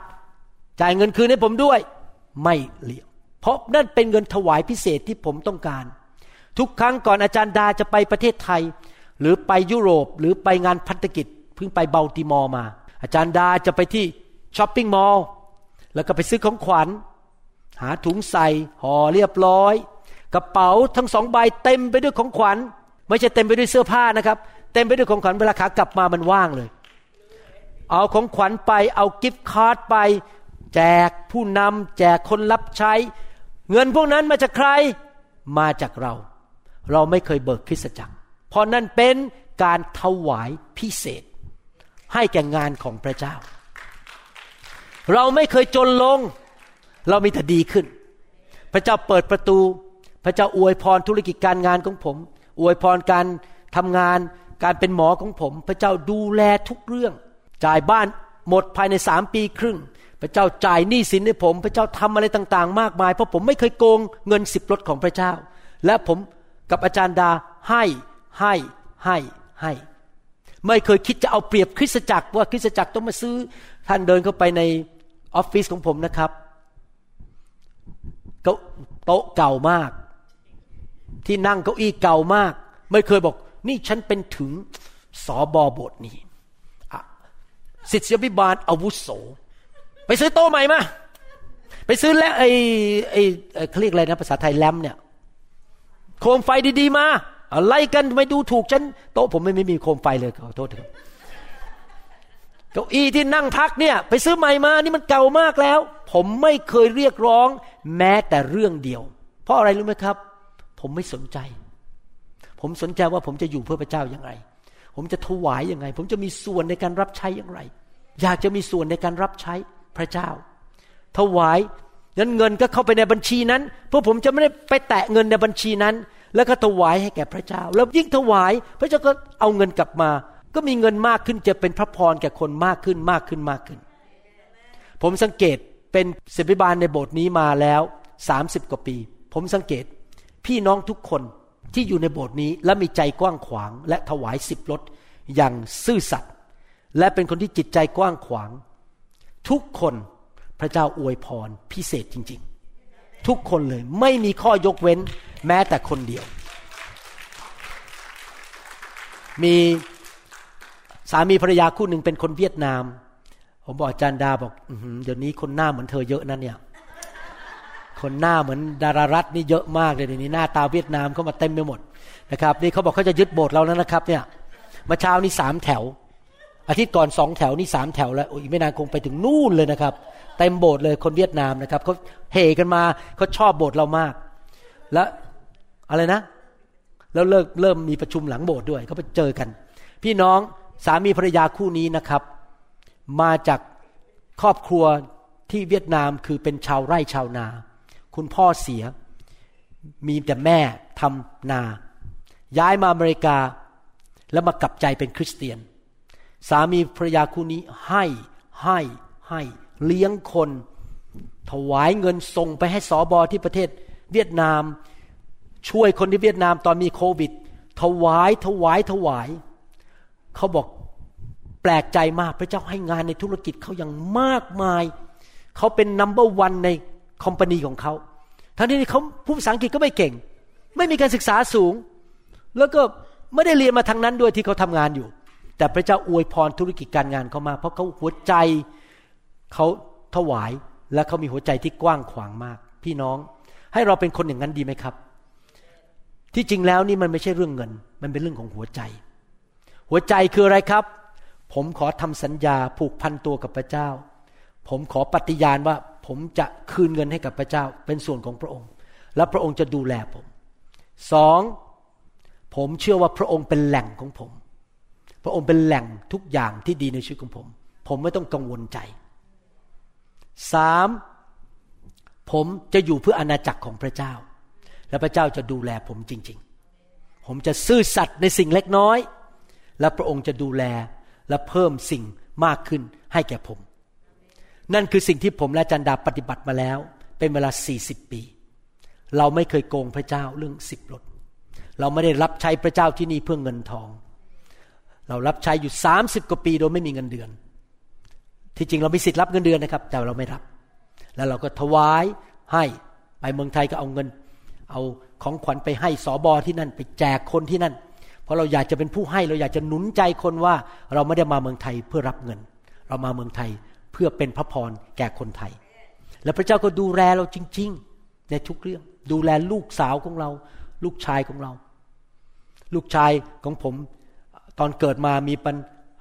จ่ายเงินคืนให้ผมด้วย ไม่เลี้ยง เพราะนั่นเป็นเงินถวายพิเศษที่ผมต้องการ ทุกครั้งก่อนอาจารย์ดาจะไปประเทศไทย หรือไปยุโรปหรือไปงานพันธกิจเพิ่งไปเบลติมอร์มา อาจารย์ดาจะไปที่ช้อปปิ้งมอลล์แล้วก็ไปซื้อของขวัญ หาถุงใส่ห่อเรียบร้อย กระเป๋าทั้งสองใบเต็มไปด้วยของขวัญ ไม่ใช่เต็มไปด้วยเสื้อผ้านะครับ เต็มไปด้วยของขวัญเวลาขากลับมามันว่างเลย เอาของขวัญไปเอากิฟต์การ์ดไป แจกผู้นำแจกคนรับใช้ เงินพวกนั้นมาจากใครมาจากเรา เราไม่เคยเบิกคริสตจักร เพราะนั่นเป็นการถวายพิเศษ ให้แก่งานของพระเจ้า เราไม่เคยจนลง เรามีแต่ดีขึ้น พระเจ้าเปิดประตู พระเจ้าอวยพรธุรกิจการงานของผม อวยพรการทำงานการเป็นหมอของผม พระเจ้าดูแลทุกเรื่อง จ่ายบ้านหมดภายในสามปีครึ่ง พระเจ้าจ่ายหนี้สินให้ผม พระเจ้าทำอะไรต่างๆ มากมาย เพราะผมไม่เคยโกงเงินสิบรถของพระเจ้า และผมกับอาจารย์ดาให้ให้ให้ให้ ไม่เคยคิดจะเอาเปรียบคริสตจักรว่าคริสตจักรต้องมาซื้อ ท่านเดินเข้าไปในออฟฟิศของผมนะครับโต๊ะเก่ามาก ที่นั่งเก้าอี้เก่ามาก ไม่เคยบอก นี่ฉันเป็นถึงสอบอบทนี้สิทธิพิบาลอาวุโส ไปซื้อโต๊ะใหม่มาไปซื้อแล้วไอ้ไอ้เขาเรียกอะไรนะภาษาไทยแลมเนี่ย โคมไฟดีๆมาอะไรกันไม่ดูถูกฉันโต๊ะผมไม่ไม่มีโคมไฟเลยขอโทษครับเก้าอี้ที่นั่งพักเนี่ย ไปซื้อใหม่มานี่มันเก่ามากแล้ว ผมไม่เคยเรียกร้อง แม้แต่เรื่องเดียว เพราะอะไรรู้ไหมครับ ผมไม่สนใจ ผมสนใจว่าผมจะอยู่เพื่อพระเจ้าอย่างไร ผมจะถวายยังไงผมจะมีส่วนในการรับใช้อย่างไร อยากจะมีส่วนในการรับใช้พระเจ้า ถวายนั้นเงินก็เข้าไปในบัญชีนั้น เพื่อผมจะไม่ได้ไปแตะเงินในบัญชีนั้น แล้วก็ถวายให้แก่พระเจ้า แล้วยิ่งถวาย พระเจ้าก็เอาเงินกลับมา ก็มีเงินมากขึ้นจะเป็นพระพรแก่คนมากขึ้นมากขึ้นมากขึ้น ผมสังเกตเป็นศิบิบาลในโบสถ์นี้มาแล้วสามสิบกว่าปี ผมสังเกต พี่น้องทุกคนที่อยู่ในโบสถ์นี้และมีใจกว้างขวาง และถวายสิบรถอย่างซื่อสัตย์และเป็นคนที่จิตใจกว้างขวาง ทุกคนพระเจ้าอวยพรพิเศษจริง ๆ ทุกคนเลยไม่มีข้อยกเว้นแม้แต่คนเดียว มีสามีภรรยาคู่หนึ่งเป็นคนเวียดนาม ผมบอกอาจารย์ดาบอกเดี๋ยวนี้คนหน้าเหมือนเธอเยอะนั่นเนี่ย คนหน้าเหมือนดารารัตนี่เยอะมากเลยเดี๋ยวนี้หน้าตาเวียดนามเข้ามาเต็มไปหมดนะครับนี่เขาบอกเขาจะยึดโบสถ์เราแล้วนะครับ เนี่ยมาเช้านี้สามแถว อาทิตย์ก่อนสองแถวนี่สามแถวแล้วอีกไม่นานคงไปถึงนู่นเลยนะครับเต็มโบสถ์เลยคนเวียดนามนะครับเขาเฮกันมาเขาชอบโบสถ์เรามาก แล้วอะไรนะ แล้วเลิกเริ่มมีประชุมหลังโบสถ์ด้วยเขาไปเจอกัน พี่น้องสามีภรรยาคู่นี้นะครับ มาจากครอบครัวที่เวียดนามคือเป็นชาวไร่ชาวนา คุณพ่อเสีย มีแต่แม่ทำนา ย้ายมาอเมริกา แล้วมากลับใจเป็นคริสเตียน สามีภรรยาคู่นี้ให้ให้ให้เลี้ยงคน ถวายเงินส่งไปให้สอบอที่ประเทศ เวียดนามช่วยคนที่เวียดนามตอนมีโควิด ถวายถวายถวาย เขาบอกแปลกใจมากพระเจ้าให้งานในธุรกิจเขาอย่างมากมาย เขาเป็นนัมเบอร์วันใน คอมพานีของเขาทั้งที่เขาผู้ภาษาอังกฤษก็ไม่เก่ง ไม่มีการศึกษาสูง แล้วก็ไม่ได้เรียนมาทางนั้นด้วยที่เขาทำงานอยู่ แต่พระเจ้าอวยพรธุรกิจการงานเขามา เพราะเขาหัวใจเขาถวายและเขามีหัวใจที่กว้างขวางมาก พี่น้อง ให้เราเป็นคนอย่างนั้นดีไหมครับ ที่จริงแล้วนี่มันไม่ใช่เรื่องเงิน มันเป็นเรื่องของหัวใจ หัวใจคืออะไรครับ ผมขอทำสัญญาผูกพันตัวกับพระเจ้า ผมขอปฏิญาณว่า ผมจะคืนเงินให้กับพระเจ้าเป็นส่วนของพระองค์ และพระองค์จะดูแลผมสองผมเชื่อว่าพระองค์เป็นแหล่งของผม พระองค์เป็นแหล่งทุกอย่างที่ดีในชีวิตของผม ผมไม่ต้องกังวลใจสามผมจะอยู่เพื่ออาณาจักรของพระเจ้า และพระเจ้าจะดูแลผมจริง ๆ ผมจะซื่อสัตย์ในสิ่งเล็กน้อย และพระองค์จะดูแลและเพิ่มสิ่งมากขึ้นให้แก่ผม นั่นคือสิ่งที่ผมและจันดาปฏิบัติมาแล้ว เป็นเวลา 40 ปี เราไม่เคยโกงพระเจ้าเรื่องสิบรถ เราไม่ได้รับใช้พระเจ้าที่นี่เพื่อเงินทอง เรารับใช้อยู่สามสิบกว่าปีโดยไม่มีเงินเดือน ที่จริงเรามีสิทธิ์รับเงินเดือนนะครับ แต่เราไม่รับ แล้วเราก็ถวายให้ไปเมืองไทยก็เอาเงิน เอาของขวัญไปให้สอบอที่นั่น ไปแจกคนที่นั่น เพราะเราอยากจะเป็นผู้ให้เราอยากจะหนุนใจคนว่า เราไม่ได้มาเมืองไทยเพื่อรับเงิน เรามาเมืองไทย เพื่อเป็นพระพรแก่คนไทย และพระเจ้าก็ดูแลเราจริง ๆ ในทุกเรื่อง ดูแลลูกสาวของเรา ลูกชายของเรา ลูกชายของผมตอนเกิดมามีปัญ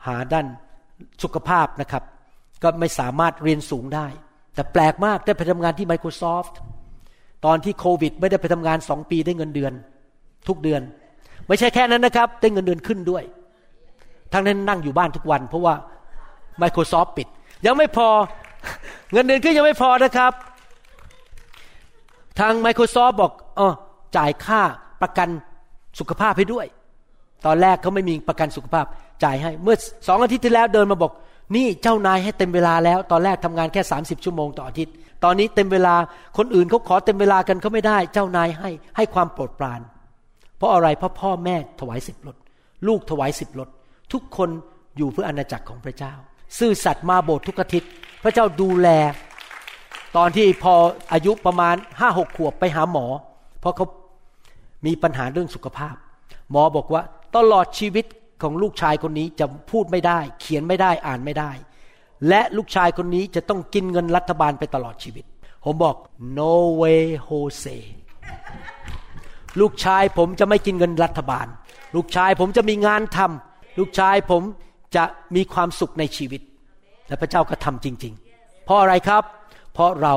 หาด้านสุขภาพนะครับ ก็ไม่สามารถเรียนสูงได้ แต่แปลกมากได้ไปทำงานที่ Microsoft ตอนที่โควิด ไม่ได้ไปทำงานสองปีได้เงินเดือน ทุกเดือน ไม่ใช่แค่นั้นนะครับ ได้เงินเดือนขึ้นด้วย ทั้งนั้นนั่งอยู่บ้านทุกวัน เพราะว่า Microsoft ปิด ยังไม่พอเงินเดือนขึ้นยังไม่พอนะครับ ทาง Microsoft บอกอ๋อจ่ายค่าประกันสุขภาพให้ด้วย ตอนแรกเขาไม่มีประกันสุขภาพจ่ายให้ เมื่อสองอาทิตย์ที่แล้วเดินมาบอก นี่เจ้านายให้เต็มเวลาแล้ว ตอนแรกทำงานแค่ 30 ชั่วโมงต่ออาทิตย์ ตอนนี้เต็มเวลาคนอื่นเขาขอเต็มเวลากันเขาไม่ได้ เจ้านายให้ให้ความโปรดปราน เพราะอะไรเพราะพ่อแม่ถวายสิบรถลูกถวายสิบรถทุกคนอยู่เพื่ออาณาจักรของพระเจ้า ซื่อสัตย์มาโบสถ์ทุกอาทิตย์ พระเจ้าดูแล ตอนที่พออายุประมาณห้าหกขวบไปหาหมอ เพราะเขามีปัญหาเรื่องสุขภาพ หมอบอกว่าตลอดชีวิตของลูกชายคนนี้จะพูดไม่ได้ เขียนไม่ได้อ่านไม่ได้ และลูกชายคนนี้จะต้องกินเงินรัฐบาลไปตลอดชีวิต ผมบอก no way Jose ลูกชายผมจะไม่กินเงินรัฐบาล ลูกชายผมจะมีงานทำลูกชายผม จะมีความสุขในชีวิต และพระเจ้าก็ทำจริง ๆ เพราะอะไรครับ เพราะเรา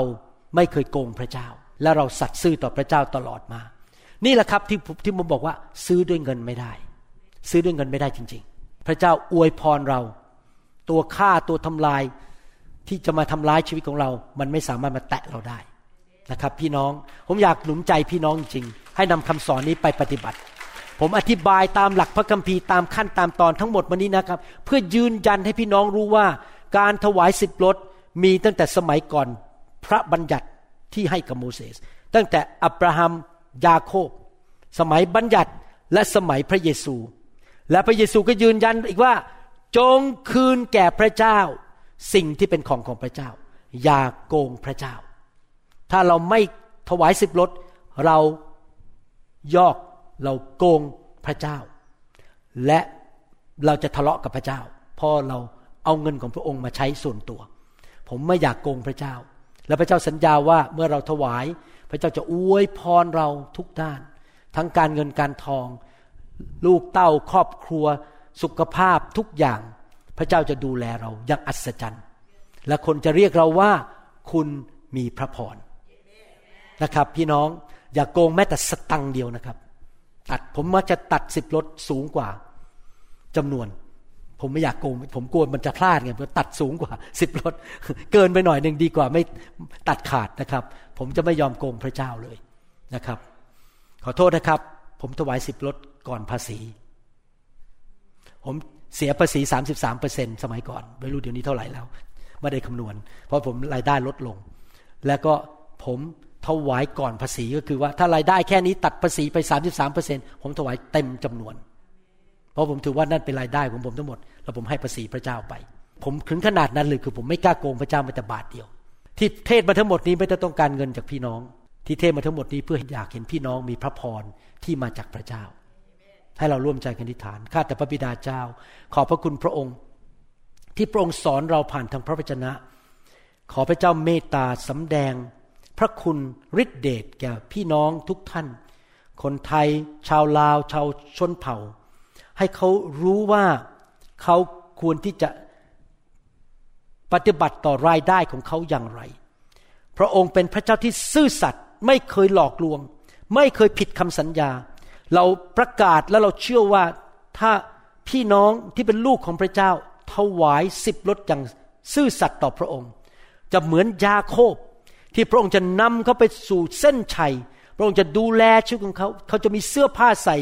ไม่เคยโกงพระเจ้า และเราสัตย์ซื่อต่อพระเจ้าตลอดมา นี่แหละครับที่ที่ผมบอกว่าซื้อด้วยเงินไม่ได้ ซื้อด้วยเงินไม่ได้จริง ๆ พระเจ้าอวยพรเรา ตัวฆ่าตัวทำลายที่จะมาทำร้ายชีวิตของเรา มันไม่สามารถมาแตะเราได้นะครับ พี่น้องผมอยากหนุนใจพี่น้องจริงให้นำคำสอนนี้ไปปฏิบัติ ผมอธิบายตามหลักพระคัมภีร์ตามขั้นตามตอนทั้งหมดวันนี้นะครับ เพื่อยืนยันให้พี่น้องรู้ว่า การถวายสิบรถมีตั้งแต่สมัยก่อนพระบัญญัติที่ให้กับโมเสส ตั้งแต่อับราฮัมยาโคบ สมัยบัญญัติและสมัยพระเยซู และพระเยซูก็ยืนยันอีกว่า จงคืนแก่พระเจ้า สิ่งที่เป็นของของพระเจ้า อย่าโกงพระเจ้า ถ้าเราไม่ถวายสิบรถเรายอก เราโกงพระเจ้า และเราจะทะเลาะกับพระเจ้า เพราะเราเอาเงินของพระองค์มาใช้ส่วนตัว ผมไม่อยากโกงพระเจ้า และพระเจ้าสัญญาว่าเมื่อเราถวาย พระเจ้าจะอวยพรเราทุกด้าน ทั้งการเงินการทอง ลูกเต้าครอบครัว สุขภาพทุกอย่าง พระเจ้าจะดูแลเราอย่างอัศจรรย์ และคนจะเรียกเราว่าคุณมีพระพรนะครับ พี่น้องอย่ากโกงแม้แต่สตังเดียวนะครับ ตัด ผมมักจะตัดสิบรถสูงกว่าจำนวน ผมไม่อยากโกงผมกลัวมันจะพลาดไงเพราะตัดสูงกว่าสิบรถเกินไปหน่อยหนึ่งดีกว่าไม่ตัดขาดนะครับ ผมจะไม่ยอมโกงพระเจ้าเลยนะครับ ขอโทษนะครับ ผมถวายสิบลดก่อนภาษี ผมเสียภาษีสามสิบสามเปอร์เซ็นสมัยก่อน ไม่รู้เดี๋ยวนี้เท่าไหร่แล้ว ไม่ได้คำนวณ เพราะผมรายได้ลดลง แล้วก็ผม ถวายก่อนภาษีก็คือว่า ถ้ารายได้แค่นี้ตัดภาษีไปสามสิบสามเปอร์เซ็นผมถวายเต็มจำนวน เพราะผมถือว่านั่นเป็นรายได้ของผมทั้งหมด แล้วผมให้ภาษีพระเจ้าไป ผมถึงขนาดนั้นเลยคือผมไม่กล้าโกงพระเจ้าแม้แต่บาทเดียว ที่เทศมาทั้งหมดนี้ไม่ได้ต้องการเงินจากพี่น้อง ที่เทศมาทั้งหมดนี้เพื่ออยากเห็นพี่น้องมีพระพรที่มาจากพระเจ้า ให้เราร่วมใจกันทิฏฐานข้าแต่พระบิดาเจ้า ขอพระคุณพระองค์ ที่พระองค์สอนเราผ่านทางพระวจนะ ขอพระเจ้าเมตตาสำแดง พระคุณฤทธิเดชแก่พี่น้องทุกท่าน คนไทย ชาวลาว ชาวชนเผ่า ให้เขารู้ว่าเขาควรที่จะปฏิบัติต่อรายได้ของเขาอย่างไร พระองค์เป็นพระเจ้าที่ซื่อสัตย์ไม่เคยหลอกลวง ไม่เคยผิดคำสัญญา เราประกาศและเราเชื่อว่าถ้าพี่น้องที่เป็นลูกของพระเจ้าถวายสิบลดอย่างซื่อสัตย์ต่อพระองค์ จะเหมือนยาโคบ ที่พระองค์จะนำเขาไปสู่เส้นชัย พระองค์จะดูแลชีวิตของเขา เขาจะมีเสื้อผ้าใส่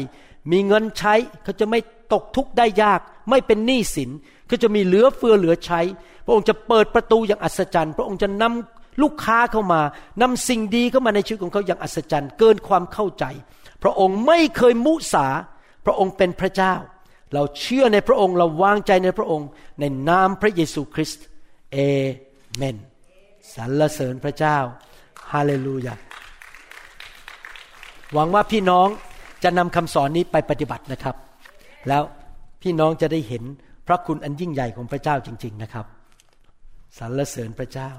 มีเงินใช้ เขาจะไม่ตกทุกข์ได้ยาก ไม่เป็นหนี้สิน เขาจะมีเหลือเฟือเหลือใช้ พระองค์จะเปิดประตูอย่างอัศจรรย์ พระองค์จะนำลูกค้าเข้ามา นำสิ่งดีเข้ามาในชีวิตของเขาอย่างอัศจรรย์ เกินความเข้าใจ พระองค์ไม่เคยมุสา พระองค์เป็นพระเจ้า เราเชื่อในพระองค์ เราวางใจในพระองค์ ในนามพระเยซูคริสต์เอเมน สรรเสริญพระเจ้าฮาเลลูยาหวังว่าพี่น้องจะนำคำสอนนี้ไปปฏิบัตินะครับ แล้วพี่น้องจะได้เห็นพระคุณอันยิ่งใหญ่ของพระเจ้าจริง ๆนะครับสรรเสริญพระเจ้า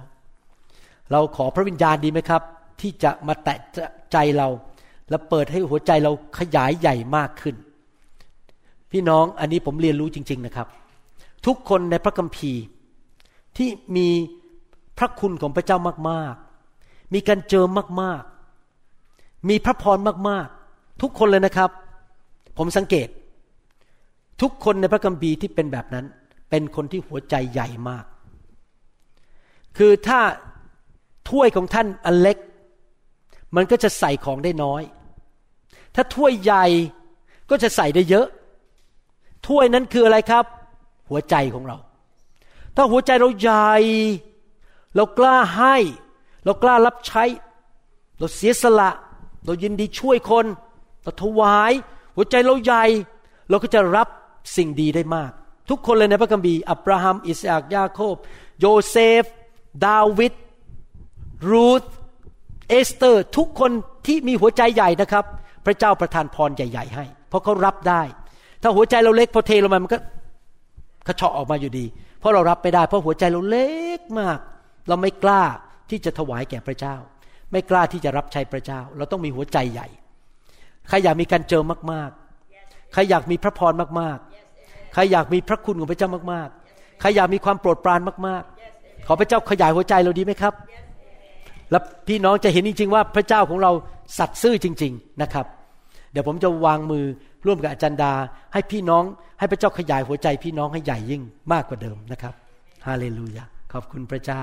เราขอพระวิญญาณดีไหมครับ ที่จะมาแตะใจเรา และเปิดให้หัวใจเราขยายใหญ่มากขึ้น พี่น้องอันนี้ผมเรียนรู้จริง ๆนะครับ ทุกคนในพระคัมภีร์ที่มี พระคุณของพระเจ้ามากๆ มีการเจิมมากๆ มีพระพรมากๆ ทุกคนเลยนะครับ ผมสังเกต ทุกคนในพระคัมภีร์ที่เป็นแบบนั้น เป็นคนที่หัวใจใหญ่มาก คือถ้าถ้วยของท่านอันเล็ก มันก็จะใส่ของได้น้อย ถ้าถ้วยใหญ่ก็จะใส่ได้เยอะ ถ้วยนั้นคืออะไรครับ หัวใจของเรา ถ้าหัวใจเราใหญ่ เรากล้าให้ เรากล้ารับใช้ เราเสียสละ เรายินดีช่วยคน เราถวาย หัวใจเราใหญ่ เราก็จะรับสิ่งดีได้มาก ทุกคนเลยในพระคัมภีร์อับราฮัม อิสอัค ยาโคบ โยเซฟ ดาวิด รูธ เอสเตอร์ ทุกคนที่มีหัวใจใหญ่นะครับ พระเจ้าประทานพรใหญ่ ๆ ให้ เพราะเขารับได้ ถ้าหัวใจเราเล็กพอเทลงมามันก็กระฉอกออกมาอยู่ดี เพราะเรารับไม่ได้ เพราะหัวใจเราเล็กมาก เราไม่กล้าที่จะถวายแก่พระเจ้า ไม่กล้าที่จะรับใช้พระเจ้า เราต้องมีหัวใจใหญ่ ใครอยากมีการเจอมากๆ ใครอยากมีพระพรมากๆ ใครอยากมีพระคุณของพระเจ้ามากๆ ใครอยากมีความโปรดปรานมากๆ ขอพระเจ้าขยายหัวใจเราดีไหมครับ แล้วพี่น้องจะเห็นจริง ๆ ว่าพระเจ้าของเราสัตย์ซื่อจริง ๆนะครับ เดี๋ยวผมจะวางมือร่วมกับอาจารย์ดา ให้พี่น้องให้พระเจ้าขยายหัวใจพี่น้องให้ใหญ่ยิ่งมากกว่าเดิมนะครับ ฮาเลลูยา ขอบคุณพระเจ้า